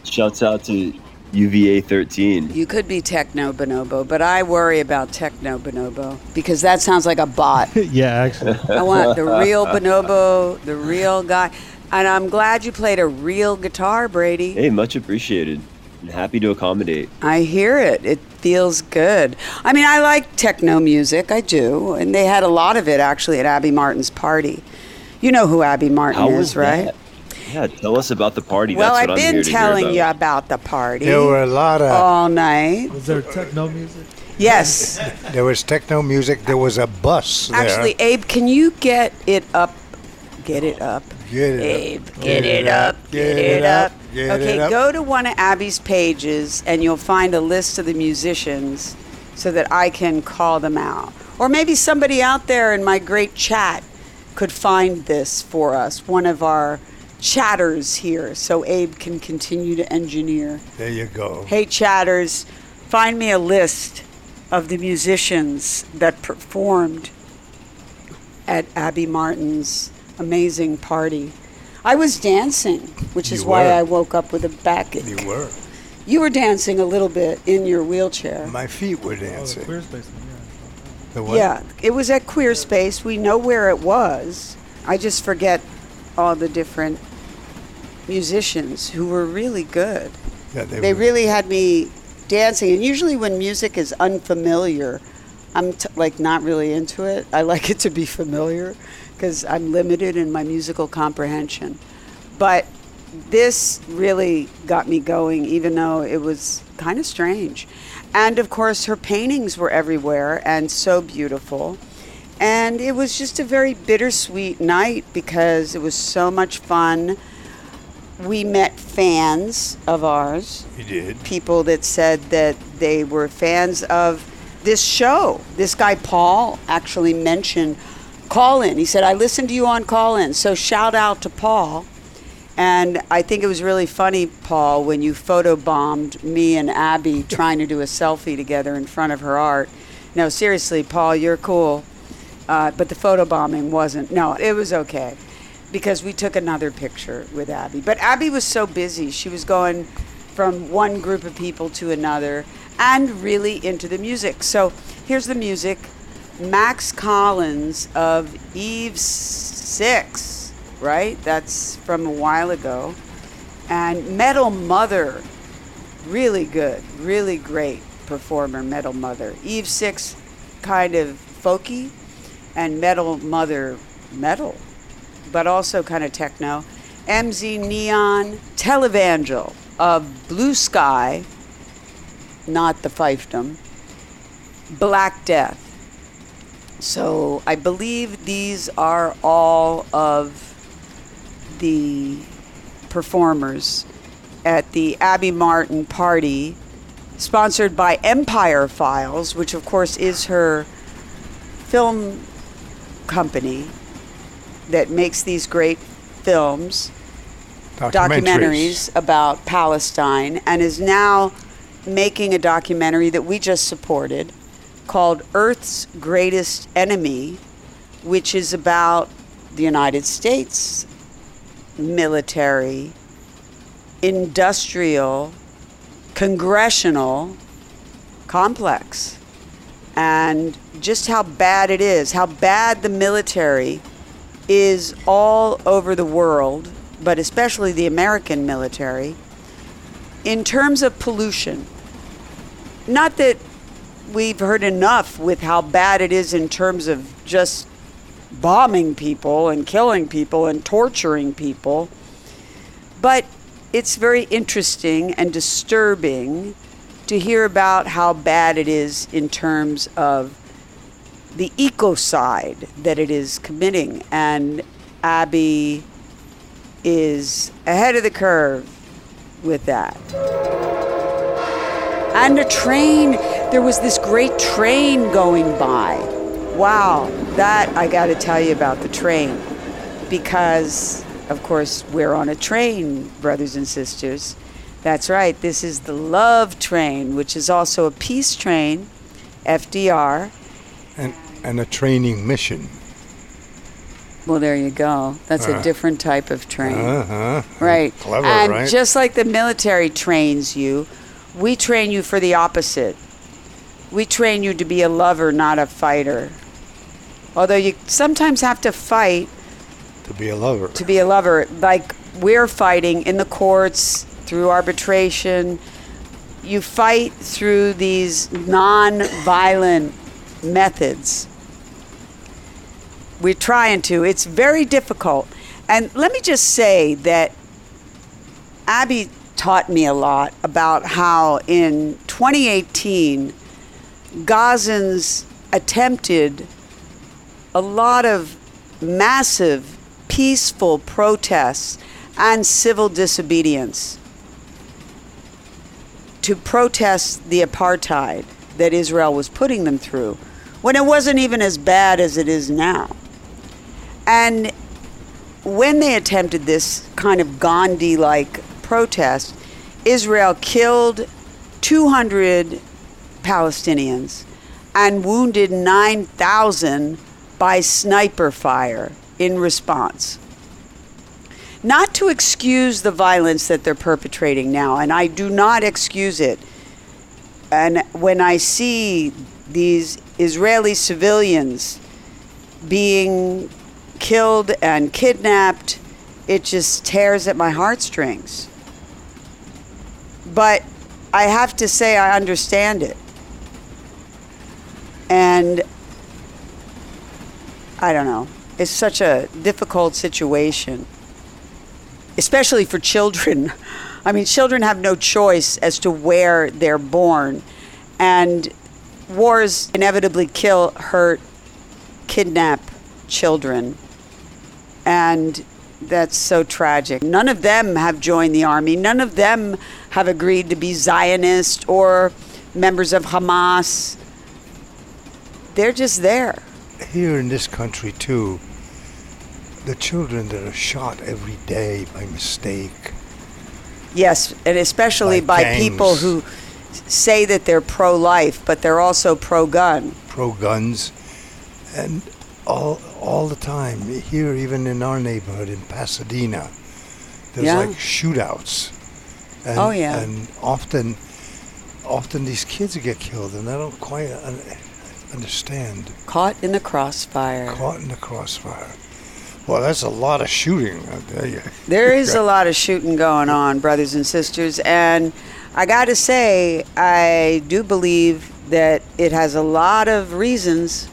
Shouts out to UVA 13. You could be techno bonobo, but I worry about techno bonobo because that sounds like a bot. (laughs) yeah, actually. I want the real (laughs) bonobo, the real guy. And I'm glad you played a real guitar, Brady. Hey, much appreciated. And happy to accommodate. I hear it. It feels good. I mean, I like techno music. I do. And they had a lot of it actually at Abby Martin's party. You know who Abby Martin How is, was right? that? Yeah, tell us about the party. Well, That's I've what I'm been here to hear telling about. you about the party There were a lot of all night. Was there techno music? Yes. (laughs) there was techno music. There was a bus there. Actually, Abe, can you get it up? Get it up. Get it Abe, up. get it up. Get it up. Get Okay, it up. go to one of Abby's pages and you'll find a list of the musicians so that I can call them out. Or maybe somebody out there in my great chat could find this for us, one of our chatters here, so Abe can continue to engineer. There you go. Hey, chatters, find me a list of the musicians that performed at Abby Martin's amazing party. I was dancing, which is You why were. I woke up with a backache. You were. You were dancing a little bit in your wheelchair. My feet were Oh, the dancing. queer space one, The? Yeah, it was at Queer Space. We know where it was. I just forget all the different musicians who were really good. Yeah, They were- really had me dancing. And usually, when music is unfamiliar, I'm t- like not really into it. I (laughs) like it to be familiar because I'm limited in my musical comprehension. But this really got me going, even though it was kind of strange. And of course, her paintings were everywhere and so beautiful. And it was just a very bittersweet night because it was so much fun. We met fans of ours, He did. people that said that they were fans of this show. This guy, Paul, actually mentioned, call in. He said, I listened to you on call in. So shout out to Paul. And I think it was really funny, Paul, when you photobombed me and Abby (laughs) trying to do a selfie together in front of her art. No, seriously, Paul, you're cool. Uh, but the photobombing wasn't. No, it was okay because we took another picture with Abby. But Abby was so busy. She was going from one group of people to another and really into the music. So here's the music Max Collins of Eve 6, right? That's from a while ago. And Metal Mother, really good, really great performer, Metal Mother. Eve 6, kind of folky, and Metal Mother, metal but also kind of techno. MZ Neon, Televangel of Blue Sky, not the fiefdom, Black Death. So I believe these are all of the performers at the Abby Martin party, sponsored by Empire Files, which of course is her film company that makes these great films, documentaries about Palestine, and is now making a documentary that we just supported called Earth's Greatest Enemy, which is about the United States military, industrial, congressional complex. And just how bad it is, how bad the military is all over the world, but especially the American military, in terms of pollution. Not that we've heard enough with how bad it is in terms of just bombing people and killing people and torturing people, but it's very interesting and disturbing to hear about how bad it is in terms of the ecocide that it is committing. And Abby is ahead of the curve with that. And a train, there was this great train going by. Wow, that I got to tell you about the train. Because, of course, we're on a train, brothers and sisters. That's right, this is the Love Train, which is also a peace train, FDR and, and a training mission. Well, there you go. That's uh, a different type of train. Uh-huh. Right. Clever, and right? just like the military trains you, we train you for the opposite. We train you to be a lover, not a fighter. Although you sometimes have to fight to be a lover. To be a lover, like we're fighting in the courts through arbitration. You fight through these non-violent methods. We're trying to. It's very difficult. And let me just say that Abby taught me a lot about how in 2018, Gazans attempted a lot of massive peaceful protests and civil disobedience to protest the apartheid that Israel was putting them through when it wasn't even as bad as it is now. And when they attempted this kind of Gandhi like protest, Israel killed 200 Palestinians and wounded 9,000 by sniper fire in response. Not to excuse the violence that they're perpetrating now, and I do not excuse it. And when I see these Israeli civilians being killed and kidnapped, it just tears at my heartstrings. But I have to say, I understand it. And I don't know. It's such a difficult situation, especially for children. (laughs) I mean, children have no choice as to where they're born. And wars inevitably kill, hurt, kidnap children. And that's so tragic. None of them have joined the army. None of them have agreed to be Zionist or members of Hamas. They're just there. here in this country too, the children that are shot every day by mistake. Yes, and especially By by, people who say that they're pro-life, but they're also pro-gun. pro guns, and all all the time here, even in our neighborhood in Pasadena, there's Yeah. like shootouts. And, Oh, yeah. and often, often these kids get killed, and I don't quite un- understand. Caught in the crossfire. Caught in the crossfire. Well, that's a lot of shooting. I tell you. There is (laughs) a lot of shooting going on, brothers and sisters, and I got to say, I do believe that it has a lot of reasons.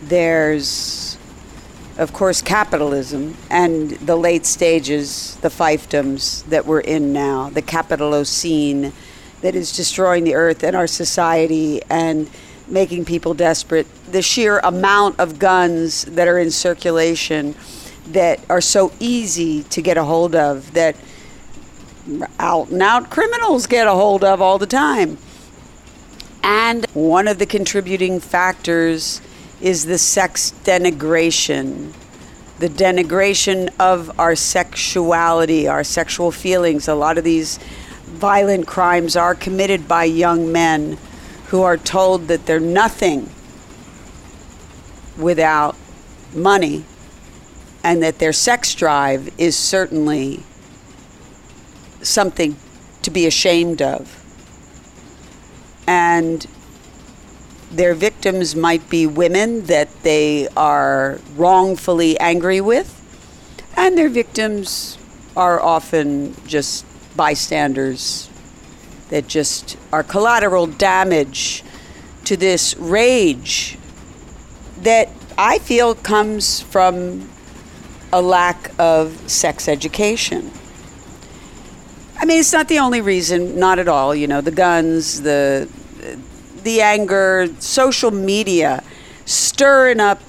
There's, of course, capitalism and the late stages, the fiefdoms that we're in now, the capitalocene that is destroying the earth and our society and making people desperate. The sheer amount of guns that are in circulation that are so easy to get a hold of that out and out criminals get a hold of all the time. And one of the contributing factors is the sex denigration, the denigration of our sexuality, our sexual feelings. A lot of these violent crimes are committed by young men who are told that they're nothing without money and that their sex drive is certainly something to be ashamed of. And their victims might be women that they are wrongfully angry with, and their victims are often just bystanders that just are collateral damage to this rage that I feel comes from a lack of sex education. I mean, it's not the only reason, not at all. You know, the guns, the the anger, social media, stirring up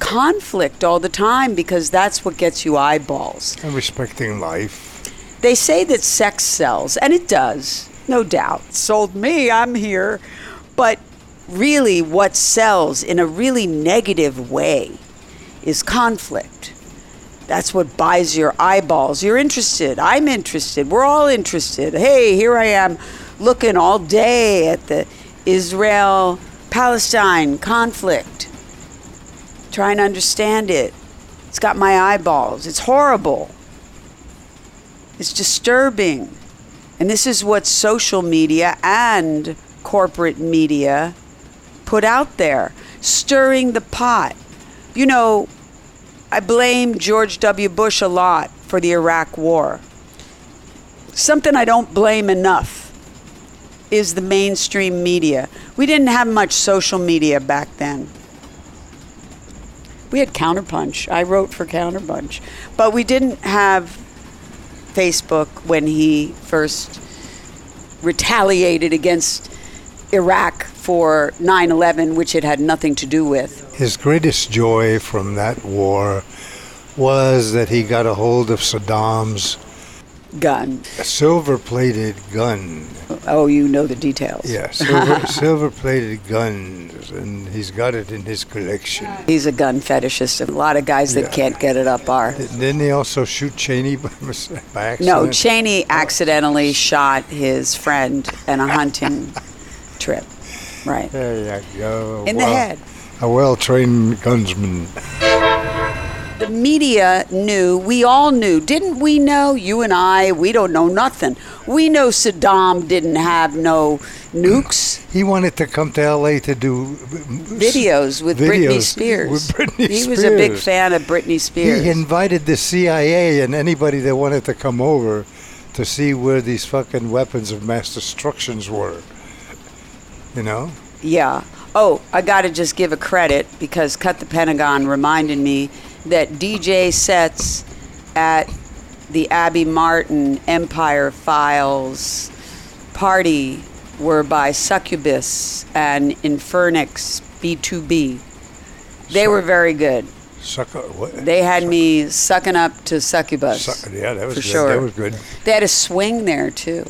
conflict all the time because that's what gets you eyeballs. And respecting life. They say that sex sells, and it does, no doubt. Sold me, I'm here. But really, what sells in a really negative way is conflict. That's what buys your eyeballs. You're interested. I'm interested. We're all interested. Hey, here I am looking all day at the Israel Palestine conflict, trying to understand it. It's got my eyeballs. It's horrible. It's disturbing. And this is what social media and corporate media put out there, stirring the pot. You know, I blame George W. Bush a lot for the Iraq War. Something I don't blame enough is the mainstream media. We didn't have much social media back then. We had Counterpunch. I wrote for Counterpunch. But we didn't have Facebook when he first retaliated against Iraq for 9 11, which it had nothing to do with. His greatest joy from that war was that he got a hold of Saddam's Gun. silver-plated gun. Oh, you know the details. Yeah, silver, (laughs) silver-plated guns, and he's got it in his collection. He's a gun fetishist. And a lot of guys that Yeah. can't get it up are. Didn't he also shoot Cheney by, (laughs) by accident? No, Cheney accidentally shot his friend in a hunting trip. Right. There you go. In the head. A well-trained gunsman. The media knew, we all knew. Didn't we know? You and I, we don't know nothing. We know Saddam didn't have no nukes. He wanted to come to L.A. to do Videos with Britney Spears. with Britney he was a big fan of Britney Spears. He invited the CIA and anybody that wanted to come over to see where these fucking weapons of mass destructions were. You know? Yeah. Oh, I got to just give a credit because Cut the Pentagon reminded me that DJ sets at the Abby Martin Empire Files party were by Succubus and Infernix B2B. They were very good. What? They had me sucking up to Succubus. Suck- yeah, that was for good. sure. That was good. They had a swing there too.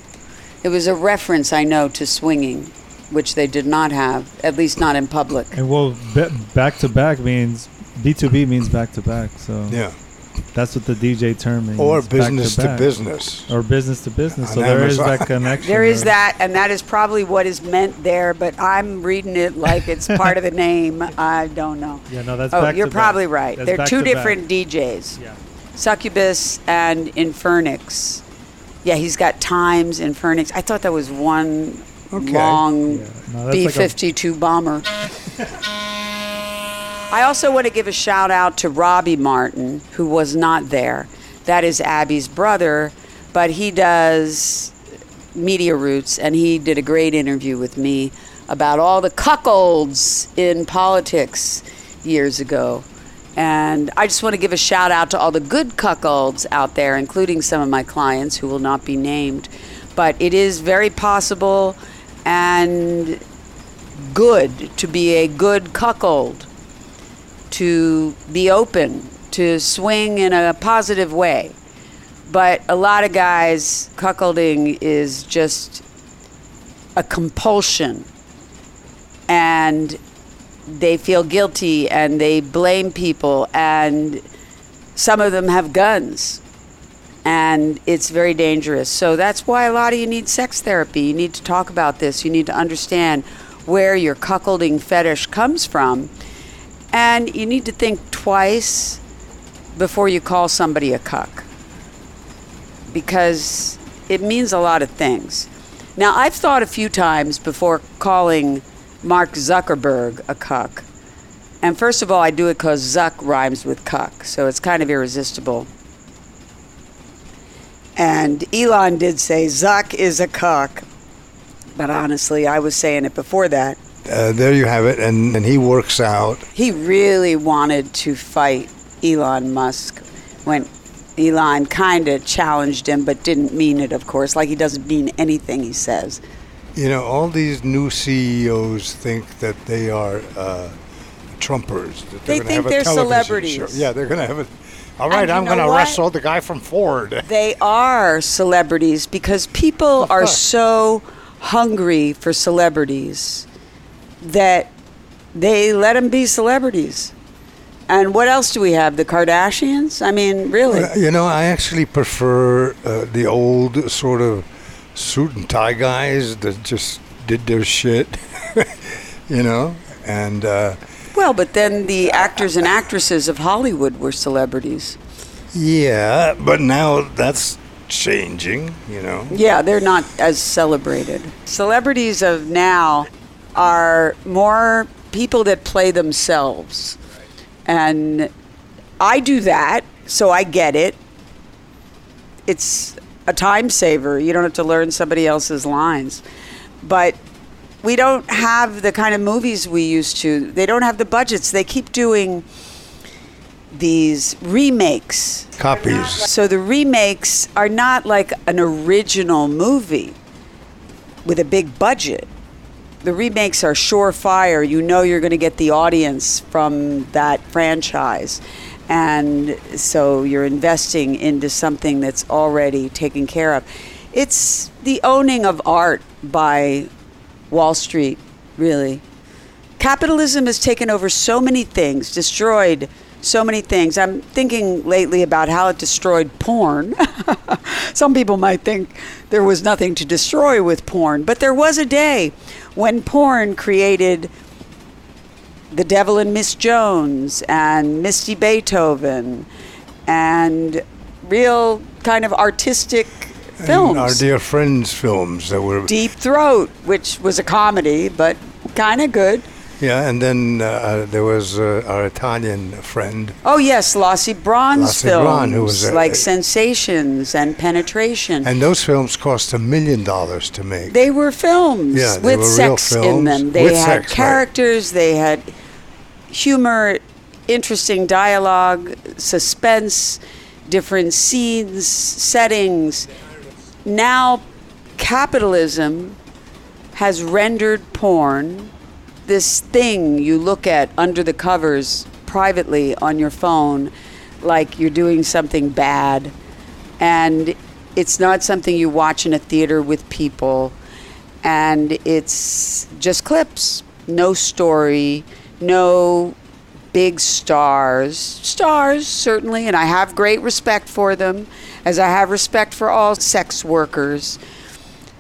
It was a reference I know to swinging. Which they did not have, at least not in public. And well, be- back to back means B2B means back to back. So Yeah. that's what the DJ term means. Or back business to back. business. Or business to business. So there is that connection. There is that, and that is probably what is meant there, but I'm reading it like it's (laughs) part of the name. I don't know. Yeah, no, that's Oh, back you're to probably back. right. That's They're two to back. different DJs. Yeah. Succubus and Infernix. Yeah, he's got Times, Infernix. I thought that was one Okay. long Yeah. No, that's B like a- 52 bomber. I also want to give a shout out to Robbie Martin, who was not there. That is Abby's brother, but he does Media Roots, and he did a great interview with me about all the cuckolds in politics years ago. And I just want to give a shout out to all the good cuckolds out there, including some of my clients who will not be named. But it is very possible and good to be a good cuckold, to be open, to swing in a positive way. But a lot of guys, cuckolding is just a compulsion. And they feel guilty and they blame people, and some of them have guns. And it's very dangerous. So that's why a lot of you need sex therapy. You need to talk about this. You need to understand where your cuckolding fetish comes from. And you need to think twice before you call somebody a cuck because it means a lot of things. Now, I've thought a few times before calling Mark Zuckerberg a cuck. And first of all, I do it because Zuck rhymes with cuck, so it's kind of irresistible. And Elon did say Zuck is a cuck, but honestly, I was saying it before that. Uh, there you have it. And, and he works out. He really wanted to fight Elon Musk when Elon kind of challenged him, but didn't mean it, of course, like he doesn't mean anything he says. You know, all these new CEOs think that they are uh, Trumpers. That They think have a they're celebrities. show. Yeah, they're going to have it. All right, I'm going to wrestle the guy from Ford. (laughs) They are celebrities because people are so hungry for celebrities that they let them be celebrities. And what else do we have? The Kardashians? I mean, really? Uh, You know, I actually prefer uh, the old sort of suit and tie guys that just did their shit, (laughs) you know, and uh, Well, but then the actors and actresses of Hollywood were celebrities. yeah, but now that's changing, you know. Yeah, they're not as celebrated. Celebrities of now are more people that play themselves. And I do that, so I get it. It's a time saver. You don't have to learn somebody else's lines. But we don't have the kind of movies we used to. They don't have the budgets. They keep doing these remakes. Copies. So the remakes are not like an original movie with a big budget. The remakes are surefire. You know you're going to get the audience from that franchise. And so you're investing into something that's already taken care of. It's the owning of art by Wall Street, really. Capitalism has taken over so many things, destroyed so many things. I'm thinking lately about how it destroyed porn. (laughs) Some people might think there was nothing to destroy with porn, but there was a day when porn created The Devil and Miss Jones and Misty Beethoven and real kind of artistic films. Our dear friends' films that were Deep Throat, which was a comedy, but kind of good. yeah, and then uh, uh, there was uh, our Italian friend. Oh yes, Lasse Braun's Lasse films, Braun, who was a- like Sensations and Penetration. And those films cost a million dollars to make. they were films Yeah, with were sex in them. They with had sex, right. characters. They had humor, interesting dialogue, suspense, different scenes, settings. Now, capitalism has rendered porn this thing you look at under the covers privately on your phone like you're doing something bad. And it's not something you watch in a theater with people. And it's just clips, no story, no big stars. Stars, certainly, and I have great respect for them, as I have respect for all sex workers.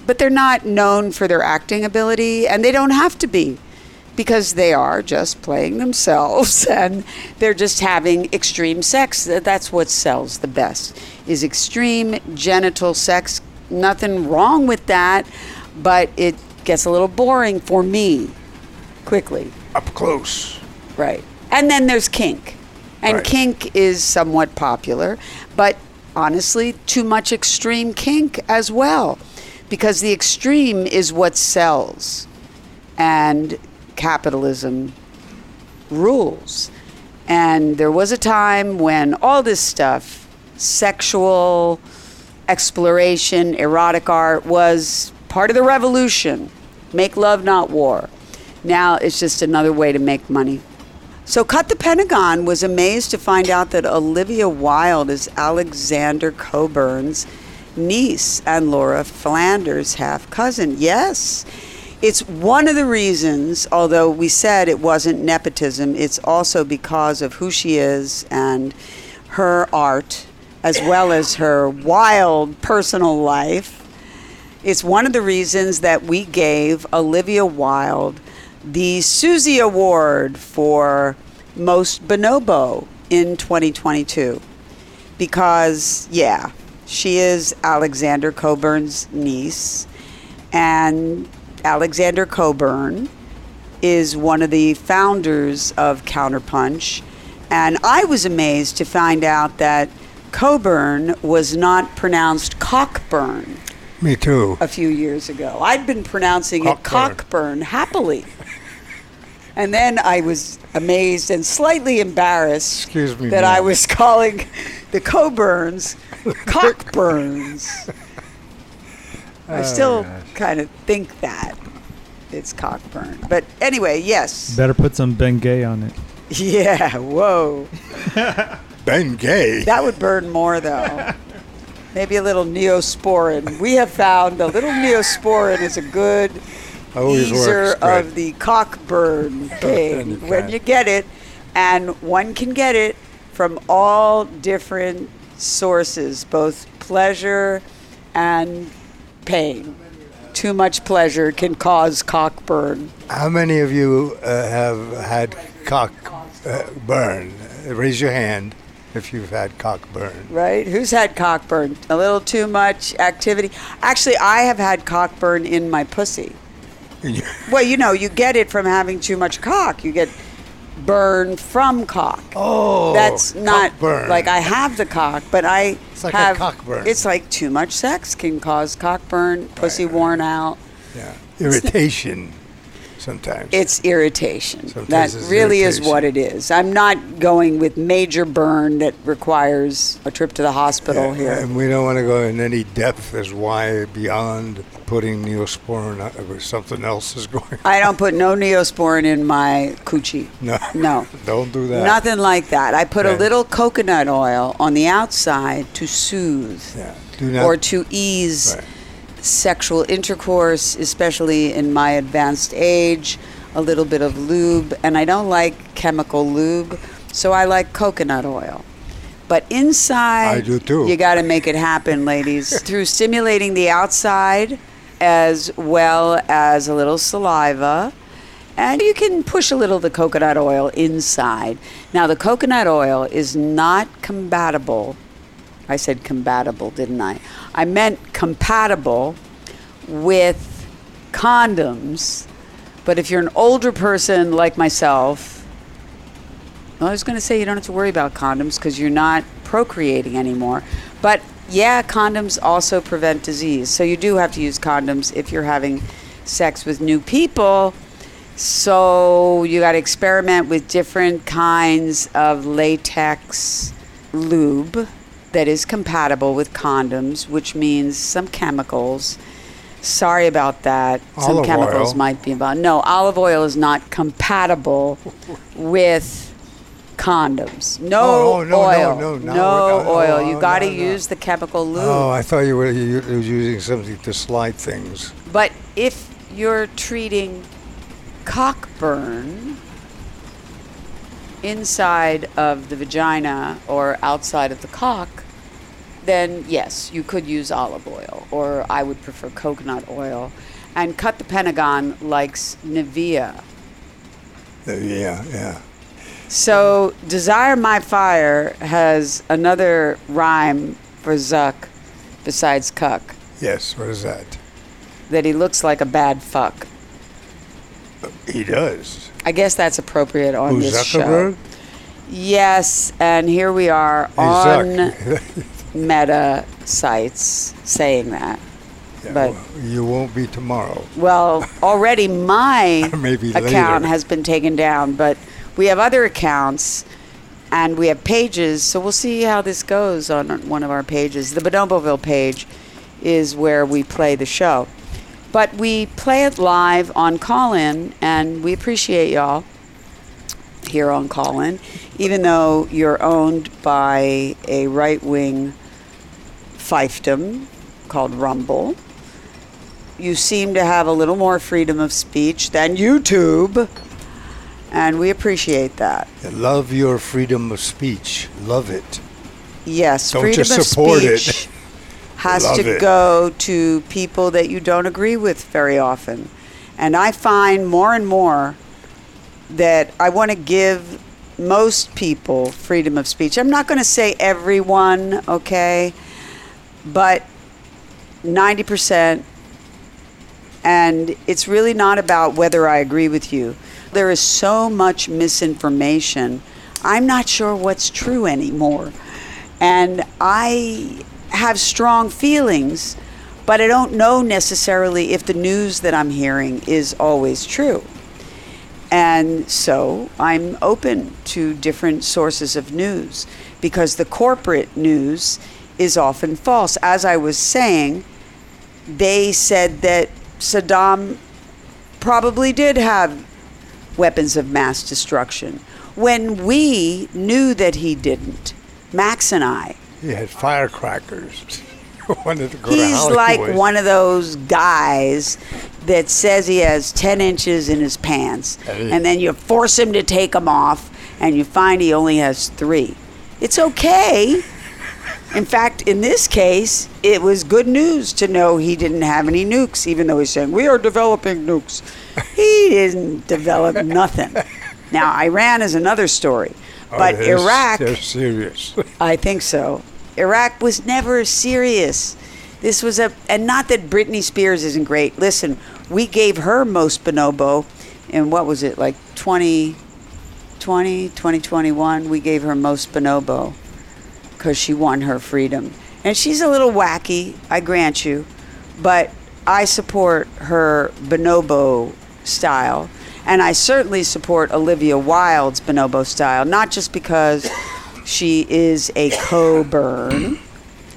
But they're not known for their acting ability, and they don't have to be because they are just playing themselves (laughs) and they're just having extreme sex. That's what sells the best is extreme genital sex. Nothing wrong with that, but it gets a little boring for me quickly. Up close. Right. And then there's kink. And Right. kink is somewhat popular, but honestly, too much extreme kink as well. Because the extreme is what sells. And capitalism rules. And there was a time when all this stuff, sexual exploration, erotic art, was part of the revolution. Make love, not war. Now it's just another way to make money. So, Cut the Pentagon was amazed to find out that Olivia Wilde is Alexander Coburn's niece and Laura Flanders' half cousin. Yes, it's one of the reasons, although we said it wasn't nepotism, it's also because of who she is and her art, as well as her wild personal life. It's one of the reasons that we gave Olivia Wilde the Susie Award for Most Bonobo in 2022. Because, yeah, she is Alexander Coburn's niece, and Alexander Coburn is one of the founders of Counterpunch. And I was amazed to find out that Coburn was not pronounced Cockburn Me too. a few years ago. I'd been pronouncing it Cockburn. Cockburn happily. And then I was amazed and slightly embarrassed Excuse me, that I was calling the Coburns Cockburns. I oh, still kind of think that it's Cockburn. But anyway, yes. Better put some Bengay on it. Yeah, whoa. (laughs) Ben Gay. That would burn more, though. (laughs) Maybe a little neosporin. We have found a little neosporin is a good Always easer works great. of the cockburn (laughs) pain you when you get it, and one can get it from all different sources, both pleasure and pain. Too much pleasure can cause cockburn. How many of you uh, have had cockburn? uh. Raise your hand if you've had cockburn. Right? Who's had cockburn? A little too much activity. Actually, I have had cockburn in my pussy. (laughs) Well, you know, you get it from having too much cock. You get burn from cock. Oh, That's not like I have the cock, but I It's like a have cockburn. It's like too much sex can cause cockburn, pussy worn out. Yeah. Irritation sometimes. It's irritation. Sometimes that it's really is what it is. I'm not going with major burn that requires a trip to the hospital Yeah, here. And we don't want to go in any depth as why beyond putting neosporin or something else is (laughs) going On. I don't put no neosporin in my coochie. No. No. (laughs) Don't do that. Nothing like that. I put a little coconut oil on the outside to soothe Yeah. Or to ease Right. Sexual intercourse, especially in my advanced age. A little bit of lube, and I don't like chemical lube, so I like coconut oil. But inside, I do too. You got to make it happen, ladies, (laughs) through stimulating the outside as well as a little saliva. And you can push a little of the coconut oil inside. Now, the coconut oil is not compatible. I said compatible, didn't I? I meant compatible with condoms. But if you're an older person like myself, well, I was going to say you don't have to worry about condoms because you're not procreating anymore. But yeah, condoms also prevent disease. So you do have to use condoms if you're having sex with new people. So you got to experiment with different kinds of latex lube that is compatible with condoms, which means some chemicals. Sorry about that. some chemicals oil. might be involved. No, olive oil is not compatible with condoms. No, Oh, no, no, oil. no, no, no no, oil. you got to use the chemical lube. oh, I thought you were you, you were using something to slide things. But if you're treating cockburn inside of the vagina or outside of the cock, then yes, you could use olive oil, or I would prefer coconut oil, and cut the pentagon likes Nivea. Uh, yeah, yeah. So, Desire My Fire has another rhyme for Zuck besides cuck Yes, what is that? that he looks like a bad fuck. He does. I guess that's appropriate on Who, this show. Yes, and here we are Hey, on (laughs) meta sites saying that. Yeah, but- well, you won't be tomorrow. Well, (laughs) already my (laughs) account has been taken down, but we have other accounts and we have pages, so we'll see how this goes on one of our pages. The Bonoboville page is where we play the show. But we play it live on Callin, and we appreciate y'all here on Callin, even though you're owned by a right wing fiefdom called Rumble you seem to have a little more freedom of speech than YouTube, and we appreciate that. Love your freedom of speech. Love it. Yes, Don't freedom just of support it. Has Love to it. go to people that you don't agree with very often. And I find more and more that I want to give most people freedom of speech. I'm not going to say everyone, okay? But 90% and it's really not about whether I agree with you. There is so much misinformation. I'm not sure what's true anymore. And I have strong feelings, but I don't know necessarily if the news that I'm hearing is always true. And so I'm open to different sources of news because the corporate news is often false. As I was saying, they said that Saddam probably did have weapons of mass destruction when we knew that he didn't. Max and I. He had firecrackers. (laughs) Wanted to go to He's like one of those guys that says he has 10 inches in his pants, and then you force him to take them off, and you find he only has three. It's okay. In fact, in this case, it was good news to know he didn't have any nukes, even though he's saying, We are developing nukes. (laughs) He didn't develop nothing. Now, Iran is another story. Oh, But they're- Iraq. They're serious. I think so. Iraq was never serious. This was a, and not that Britney Spears isn't great. Listen, we gave her most bonobo in what was it, like 2020, 2021? We gave her most bonobo because she won her freedom. And she's a little wacky, I grant you, but I support her bonobo style. And I certainly support Olivia Wilde's bonobo style, not just because she is a Coburn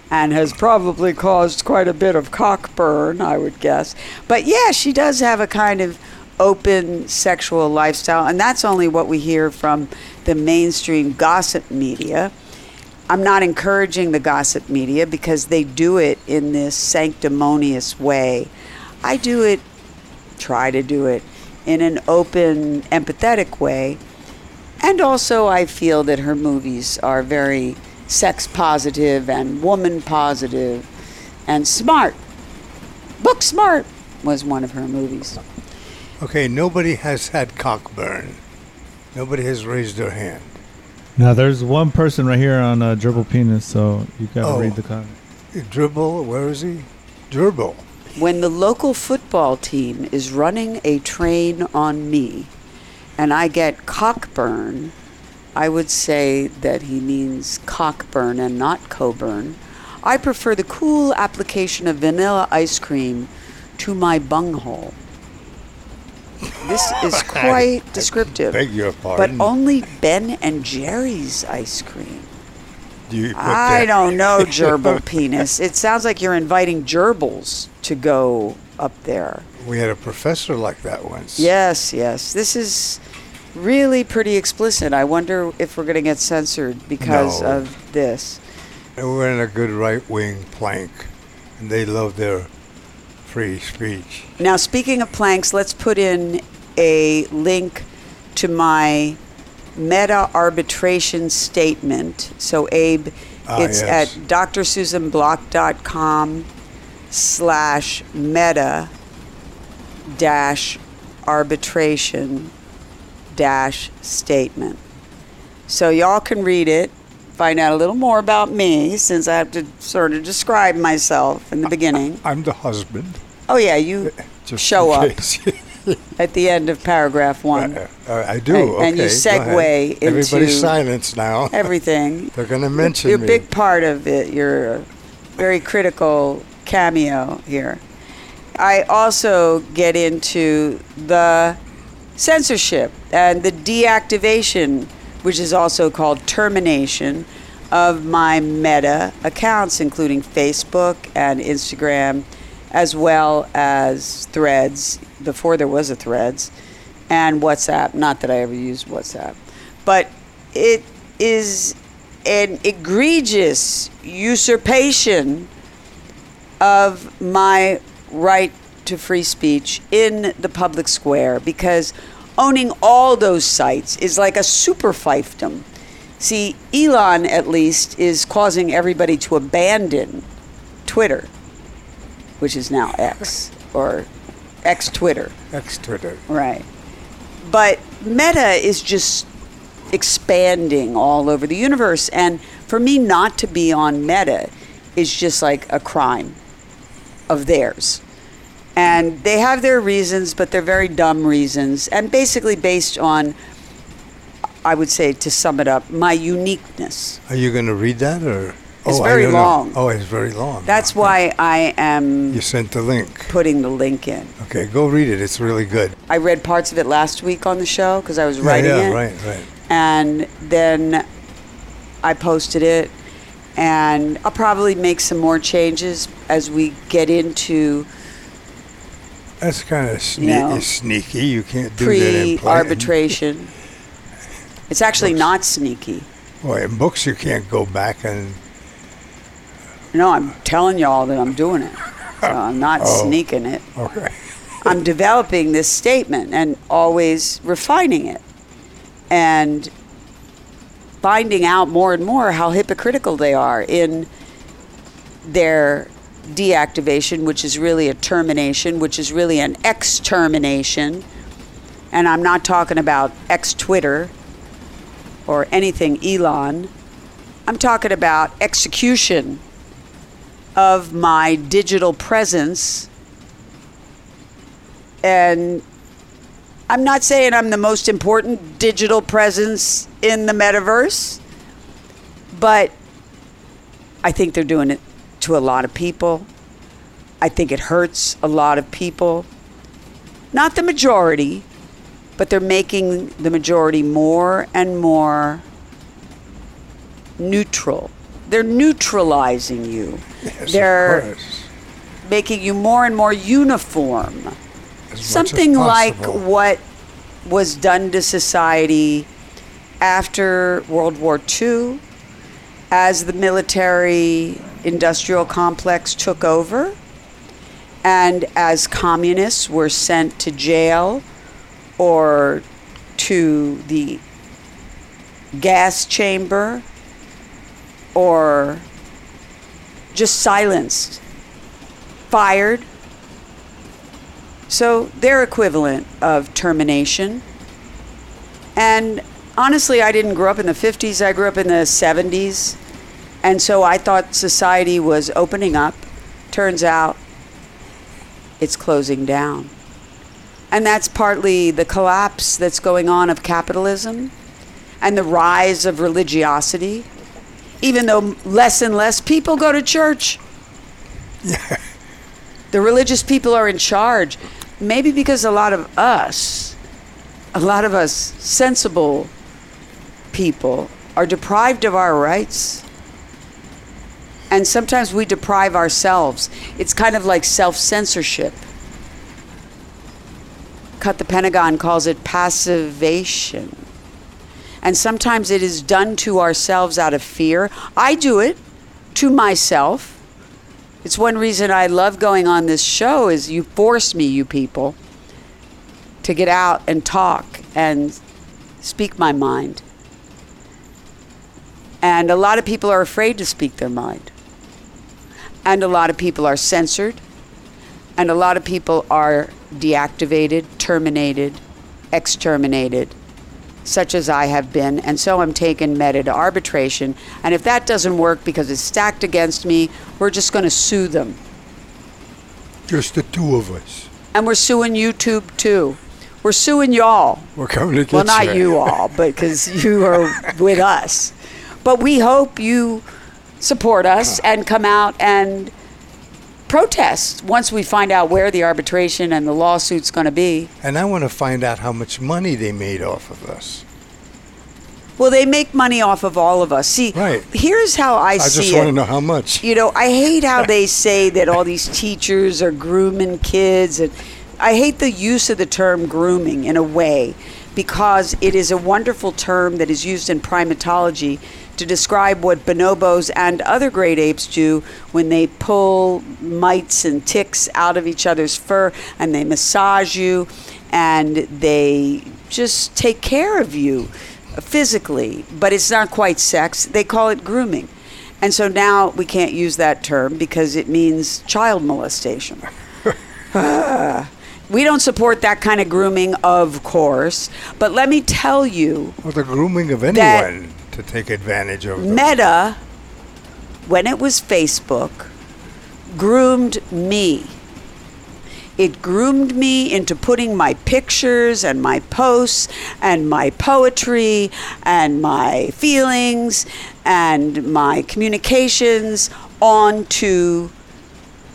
and has probably caused quite a bit of cockburn, I would guess. But yeah, she does have a kind of open sexual lifestyle, and that's only what we hear from the mainstream gossip media. I'm not encouraging the gossip media because they do it in this sanctimonious way. I do it, try to do it, in an open, empathetic way. And also, I feel that her movies are very sex positive and woman positive and smart. Booksmart was one of her movies. okay, nobody has had cockburn. Nobody has raised their hand. Now there's one person right here on uh, Dribble Penis, so you gotta Oh. read the comment. Dribble, where is he? Dribble. When the local football team is running a train on me and I get cockburn, I would say that he means cockburn and not Coburn. I prefer the cool application of vanilla ice cream to my bunghole. This is (laughs) quite descriptive. Beg your But only Ben and Jerry's ice cream. Do you I that- don't know, (laughs) gerbil (laughs) penis. It sounds like you're inviting gerbils to go up there. We had a professor like that once. Yes, yes. This is really pretty explicit. I wonder if we're going to get censored because No. of this. And we're in a good right wing plank, and they love their free speech. Now, speaking of planks, let's put in a link to my meta arbitration statement. So, Abe, Ah, it's yes. at drsusanblock.com slash meta dash arbitration dash statement. So, y'all can read it, find out a little more about me since I have to sort of describe myself in the beginning. I'm the husband. Oh, yeah, you Just show up (laughs) at the end of paragraph one. Uh, uh, I do. And- okay, and you segue into Everybody's silence now. (laughs) Everything. They're going to mention You're a me. big part of it. You're a very critical cameo here. I also get into the censorship and the deactivation, which is also called termination, of my meta accounts, including Facebook and Instagram, as well as Threads, before there was a Threads, and WhatsApp. Not that I ever used WhatsApp. But it is an egregious usurpation of my right to free speech in the public square because owning all those sites is like a super fiefdom. See, Elon at least is causing everybody to abandon Twitter, which is now X or X Twitter. X Twitter. Right. But Meta is just expanding all over the universe. And for me not to be on Meta is just like a crime of theirs. And they have their reasons, but they're very dumb reasons. And basically based on, I would say, to sum it up, my uniqueness. Are you going to read that or? It's oh, very don't know. long. Oh, it's very long. That's why I am You sent the link. putting the link in. Okay, go read it. It's really good. I read parts of it last week on the show because I was Yeah, writing yeah, it. right, right. and then I posted it, and I'll probably make some more changes as we get into That's kind of sne- know, sneaky. You can't do that in play. pre-arbitration. It's actually Books. not sneaky. Boy, in books you can't go back and No, I'm telling y'all that I'm doing it. So (laughs) I'm not Oh. sneaking it. okay. (laughs) I'm developing this statement and always refining it and finding out more and more how hypocritical they are in their deactivation, which is really a termination, which is really an extermination. And I'm not talking about ex Twitter or anything Elon. I'm talking about execution of my digital presence and I'm not saying I'm the most important digital presence in the metaverse, but I think they're doing it to a lot of people. I think it hurts a lot of people. Not the majority, but they're making the majority more and more neutral. They're neutralizing you. Yes, they're making you more and more uniform As much as something like what was done to society after World War II as the military industrial complex took over and as communists were sent to jail or to the gas chamber or just silenced, fired, so they're equivalent of termination. And honestly, I didn't grow up in the 50s, I grew up in the 70s. And so I thought society was opening up. Turns out it's closing down. And that's partly the collapse that's going on of capitalism and the rise of religiosity. Even though less and less people go to church, (laughs) the religious people are in charge. Maybe because a lot of us, a lot of us sensible people, are deprived of our rights. And sometimes we deprive ourselves. It's kind of like self censorship. Cut the Pentagon calls it passivation. And sometimes it is done to ourselves out of fear. I do it to myself It's one reason I love going on this show is you force me, you people, to get out and talk and speak my mind. And a lot of people are afraid to speak their mind. And a lot of people are censored. And a lot of people are deactivated, terminated, exterminated, such as I have been. And so I'm taking Meta to arbitration. And if that doesn't work because it's stacked against me, we're just going to sue them. Just the two of us. And we're suing YouTube too. We're suing y'all. We're coming to get Well, not you. you all, because you are with us. But we hope you support us and come out and protest once we find out where the arbitration and the lawsuit's going to be. And I want to find out how much money they made off of us. Well, they make money off of all of us. See, Right. here's how I, I see just it. want to know how much. You know, I hate how they (laughs) say that all these teachers are grooming kids, and I hate the use of the term grooming in a way because it is a wonderful term that is used in primatology to describe what bonobos and other great apes do when they pull mites and ticks out of each other's fur and they massage you and they just take care of you physically, but it's not quite sex. They call it grooming. And so now we can't use that term because it means child molestation. (laughs) We don't support that kind of grooming, of course. But let me tell you, Or the grooming of anyone to take advantage of them. Meta, when it was Facebook, groomed me. It groomed me into putting my pictures and my posts and my poetry and my feelings and my communications onto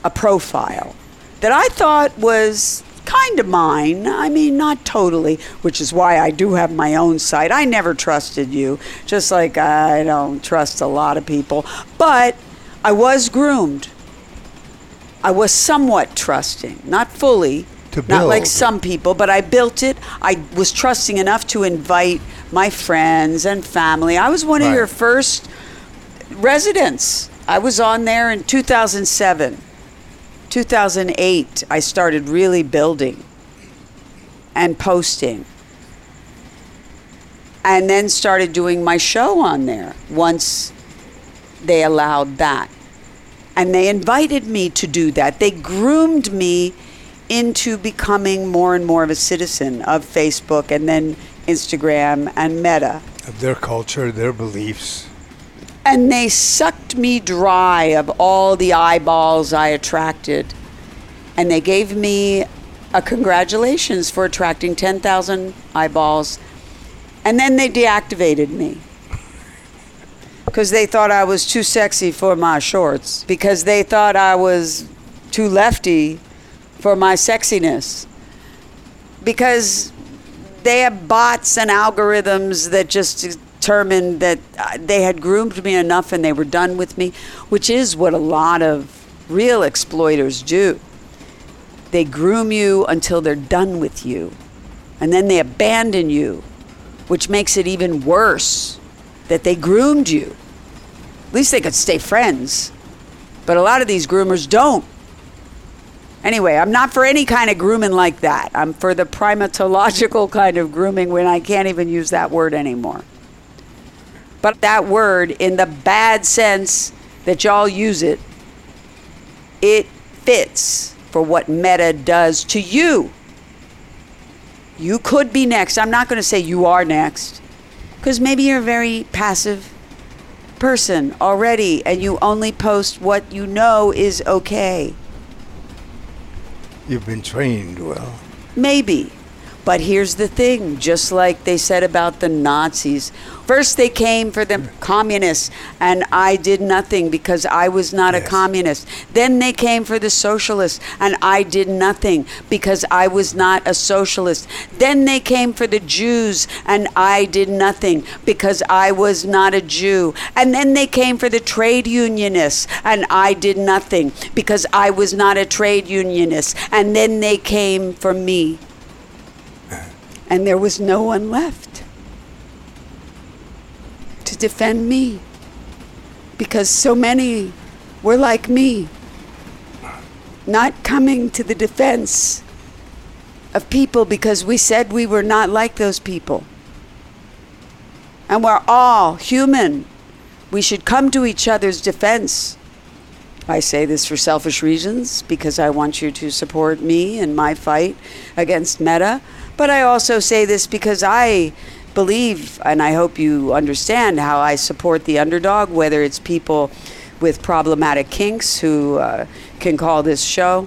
a profile that I thought was kind of mine. I mean, not totally, which is why I do have my own site. I never trusted you, just like I don't trust a lot of people. But I was groomed. I was somewhat trusting, not fully, not like some people, but I built it. I was trusting enough to invite my friends and family. I was one of Right. your first residents. I was on there in 2007. 2008, I started really building and posting. And then started doing my show on there once they allowed that. And they invited me to do that. They groomed me into becoming more and more of a citizen of Facebook and then Instagram and Meta. Of their culture, their beliefs. And they sucked me dry of all the eyeballs I attracted. And they gave me a congratulations for attracting 10,000 eyeballs. And then they deactivated me. Because they thought I was too sexy for my shorts. Because they thought I was too lefty for my sexiness. Because they have bots and algorithms that just determined that uh, they had groomed me enough and they were done with me, which is what a lot of real exploiters do. They groom you until they're done with you, and then they abandon you, which makes it even worse that they groomed you. At least they could stay friends, but a lot of these groomers don't. Anyway, I'm not for any kind of grooming like that. I'm for the primatological (laughs) kind of grooming when I can't even use that word anymore. But that word, in the bad sense that y'all use it, it fits for what meta does to you. You could be next. I'm not going to say you are next, because maybe you're a very passive person already and you only post what you know is okay. You've been trained well. Maybe. But here's the thing just like they said about the Nazis. First, they came for the communists, and I did nothing because I was not a communist. Then they came for the socialists, and I did nothing because I was not a socialist. Then they came for the Jews, and I did nothing because I was not a Jew. And then they came for the trade unionists, and I did nothing because I was not a trade unionist. And then they came for me and there was no one left to defend me because so many were like me not coming to the defense of people because we said we were not like those people. And we're all human. We should come to each other's defense. I say this for selfish reasons because I want you to support me in my fight against Meta. But I also say this because I believe and I hope you understand how I support the underdog, whether it's people with problematic kinks who uh, can call this show.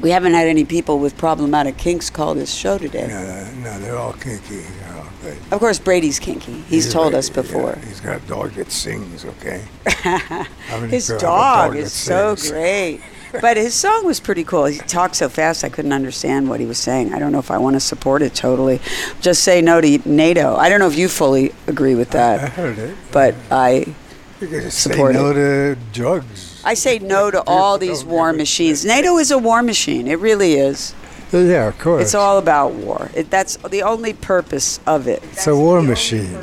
We haven't had any people with problematic kinks call this show today. No, no, they're all kinky. All good. Of course, Brady's kinky. He's told like- us before. yeah, he's got a dog that sings, okay? (laughs) His people have a dog that is so great. (laughs) But his song was pretty cool. He talked so fast I couldn't understand what he was saying. I don't know if I want to support it totally. Just say no to NATO. I don't know if you fully agree with that. I that, heard it. but I support say no it. to drugs. I say no to all these war machines. NATO is a war machine. It really is. Uh, yeah, of course. It's all about war. It, that's the only purpose of it. It's a war machine.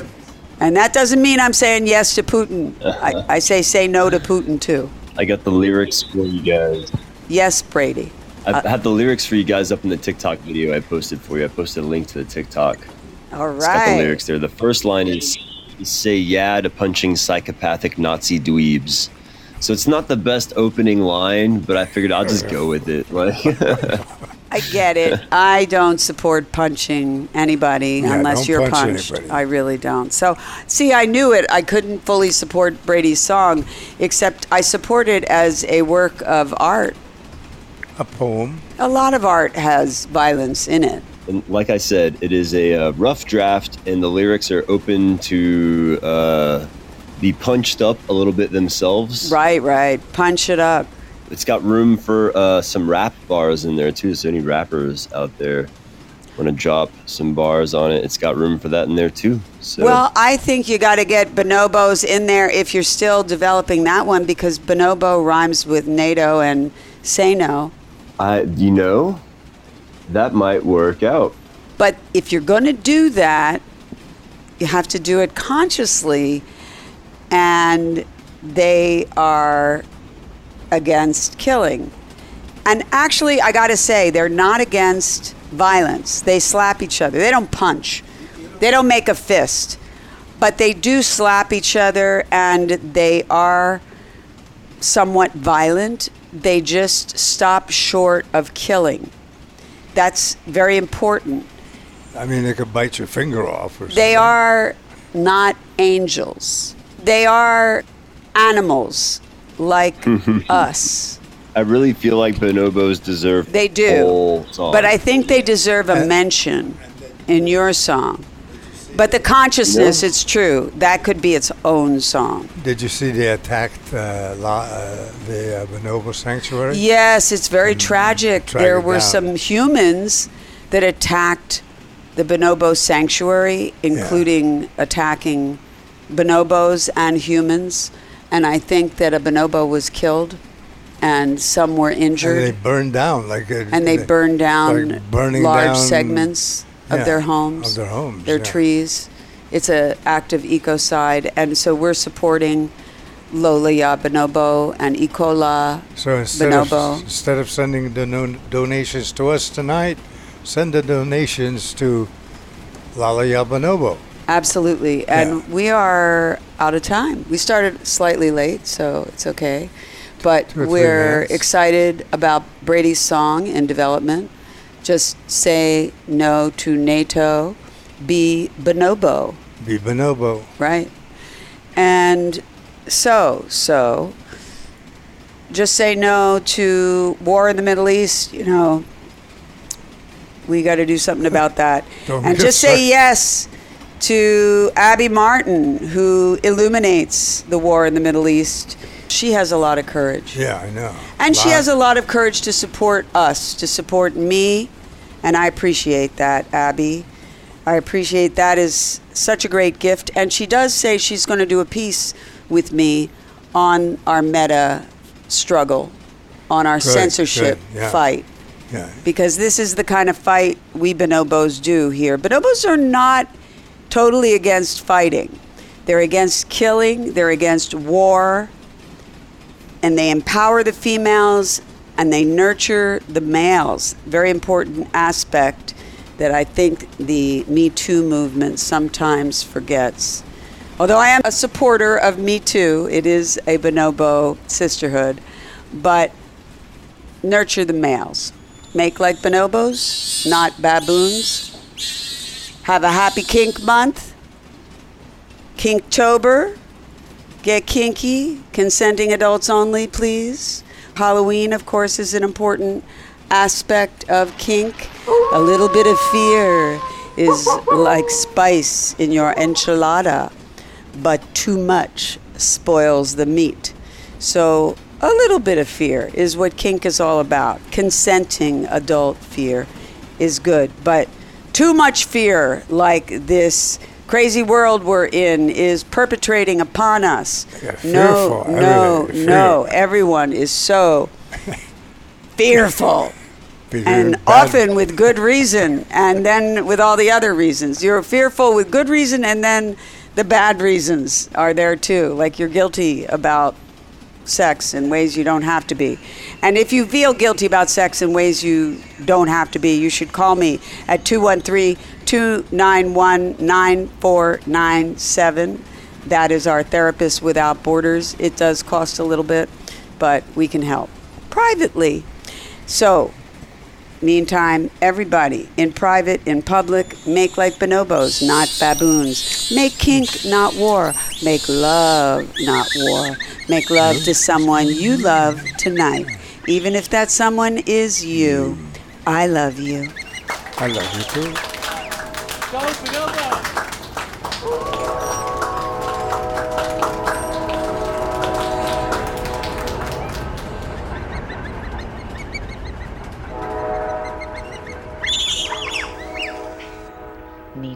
And that doesn't mean I'm saying yes to Putin. I, I say say no to Putin too. I got the lyrics for you guys. Yes, Brady. I Uh, have the lyrics for you guys up in the TikTok video I posted for you. I posted a link to the TikTok. All right. It's got the lyrics there. The first line is, is say yeah to punching psychopathic Nazi dweebs. So it's not the best opening line, but I figured I'll just go with it. Like, (laughs) I get it. (laughs) I don't support punching anybody Yeah, unless you're punch punched. anybody. I really don't. So, see, I knew it. I couldn't fully support Brady's song, except I support it as a work of art. A poem. A lot of art has violence in it. and like I said, it is a uh, rough draft, and the lyrics are open to uh, be punched up a little bit themselves. Right, right. Punch it up. It's got room for uh, some rap bars in there too. So any rappers out there want to drop some bars on it, it's got room for that in there too. So Well, I think you got to get bonobos in there if you're still developing that one because bonobo rhymes with NATO and say no. I, you know, that might work out. But if you're going to do that, you have to do it consciously, and they are against killing. And actually, I got to say, they're not against violence. They slap each other, they don't punch, they don't make a fist, but they do slap each other, and they are somewhat violent. They just stop short of killing. That's very important. I mean, they could bite your finger off or something. They are not angels. They are animals like us. I really feel like bonobos deserve They do. But I think they deserve a mention in your song. But the consciousness, Yeah. it's true. That could be its own song. Did you see they attacked uh, La, uh, the uh, Bonobo Sanctuary? Yes, it's very tragic. There were down. some humans that attacked the bonobo sanctuary, including attacking bonobos and humans. And I think that a bonobo was killed and some were And they injured. burned down like a, And they uh, burned down like burning large down- segments of yeah, their homes, Of their homes. their yeah. trees. It's an act of ecocide. And so we're supporting Lola Ya Bonobo and Ecola So instead Bonobo. of instead of sending the donations to us tonight, send the donations to Lola Ya Bonobo. Absolutely. And Yeah. we are out of time. We started slightly late, so it's okay. But Two or three we're minutes. excited about Brady's song in development. Just say no to NATO, be bonobo, Be Bonobo. right? And so, so, just say no to war in the Middle East, you know. We got to do something about that. Don't and just say yes to Abby Martin, who illuminates the war in the Middle East. She has a lot of courage. Yeah, I know. And she has a lot of courage to support us, to support me, and I appreciate that, Abby. I appreciate that is such a great gift. And she does say she's going to do a piece with me on our meta struggle, on our Good, censorship good, yeah. fight Yeah. because this is the kind of fight we bonobos do here. Bonobos are not totally against fighting. They're against killing, they're against war, and they empower the females and they nurture the males. Very important aspect that I think the Me Too movement sometimes forgets. Although I am a supporter of Me Too, it is a bonobo sisterhood, but nurture the males. Make like bonobos, not baboons. Have a happy kink month. Kinktober. Get kinky. Consenting adults only, please. Halloween, of course, is an important aspect of kink. A little bit of fear is like spice in your enchilada, but too much spoils the meat. So, a little bit of fear is what kink is all about. Consenting adult fear is good, but too much fear, like this crazy world we're in, is perpetrating upon us. Yeah, no, fearful, no, everything, no. Everyone is so (laughs) fearful. And often with good reason and then with all the other reasons. You're fearful with good reason and then the bad reasons are there too like you're guilty about sex in ways you don't have to be. And if you feel guilty about sex in ways you don't have to be you should call me at 213-291-9497 that is our therapist without borders. It does cost a little bit but we can help privately. So Meantime, everybody, in private, in public, make like bonobos, not baboons. Make kink, not war. Make love, not war. Make love to someone you love tonight, even if that someone is you. I love you. I love you too. Need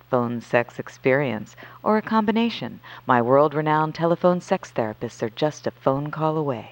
phone sex experience, or a combination, my world renowned telephone sex therapists are just a phone call away.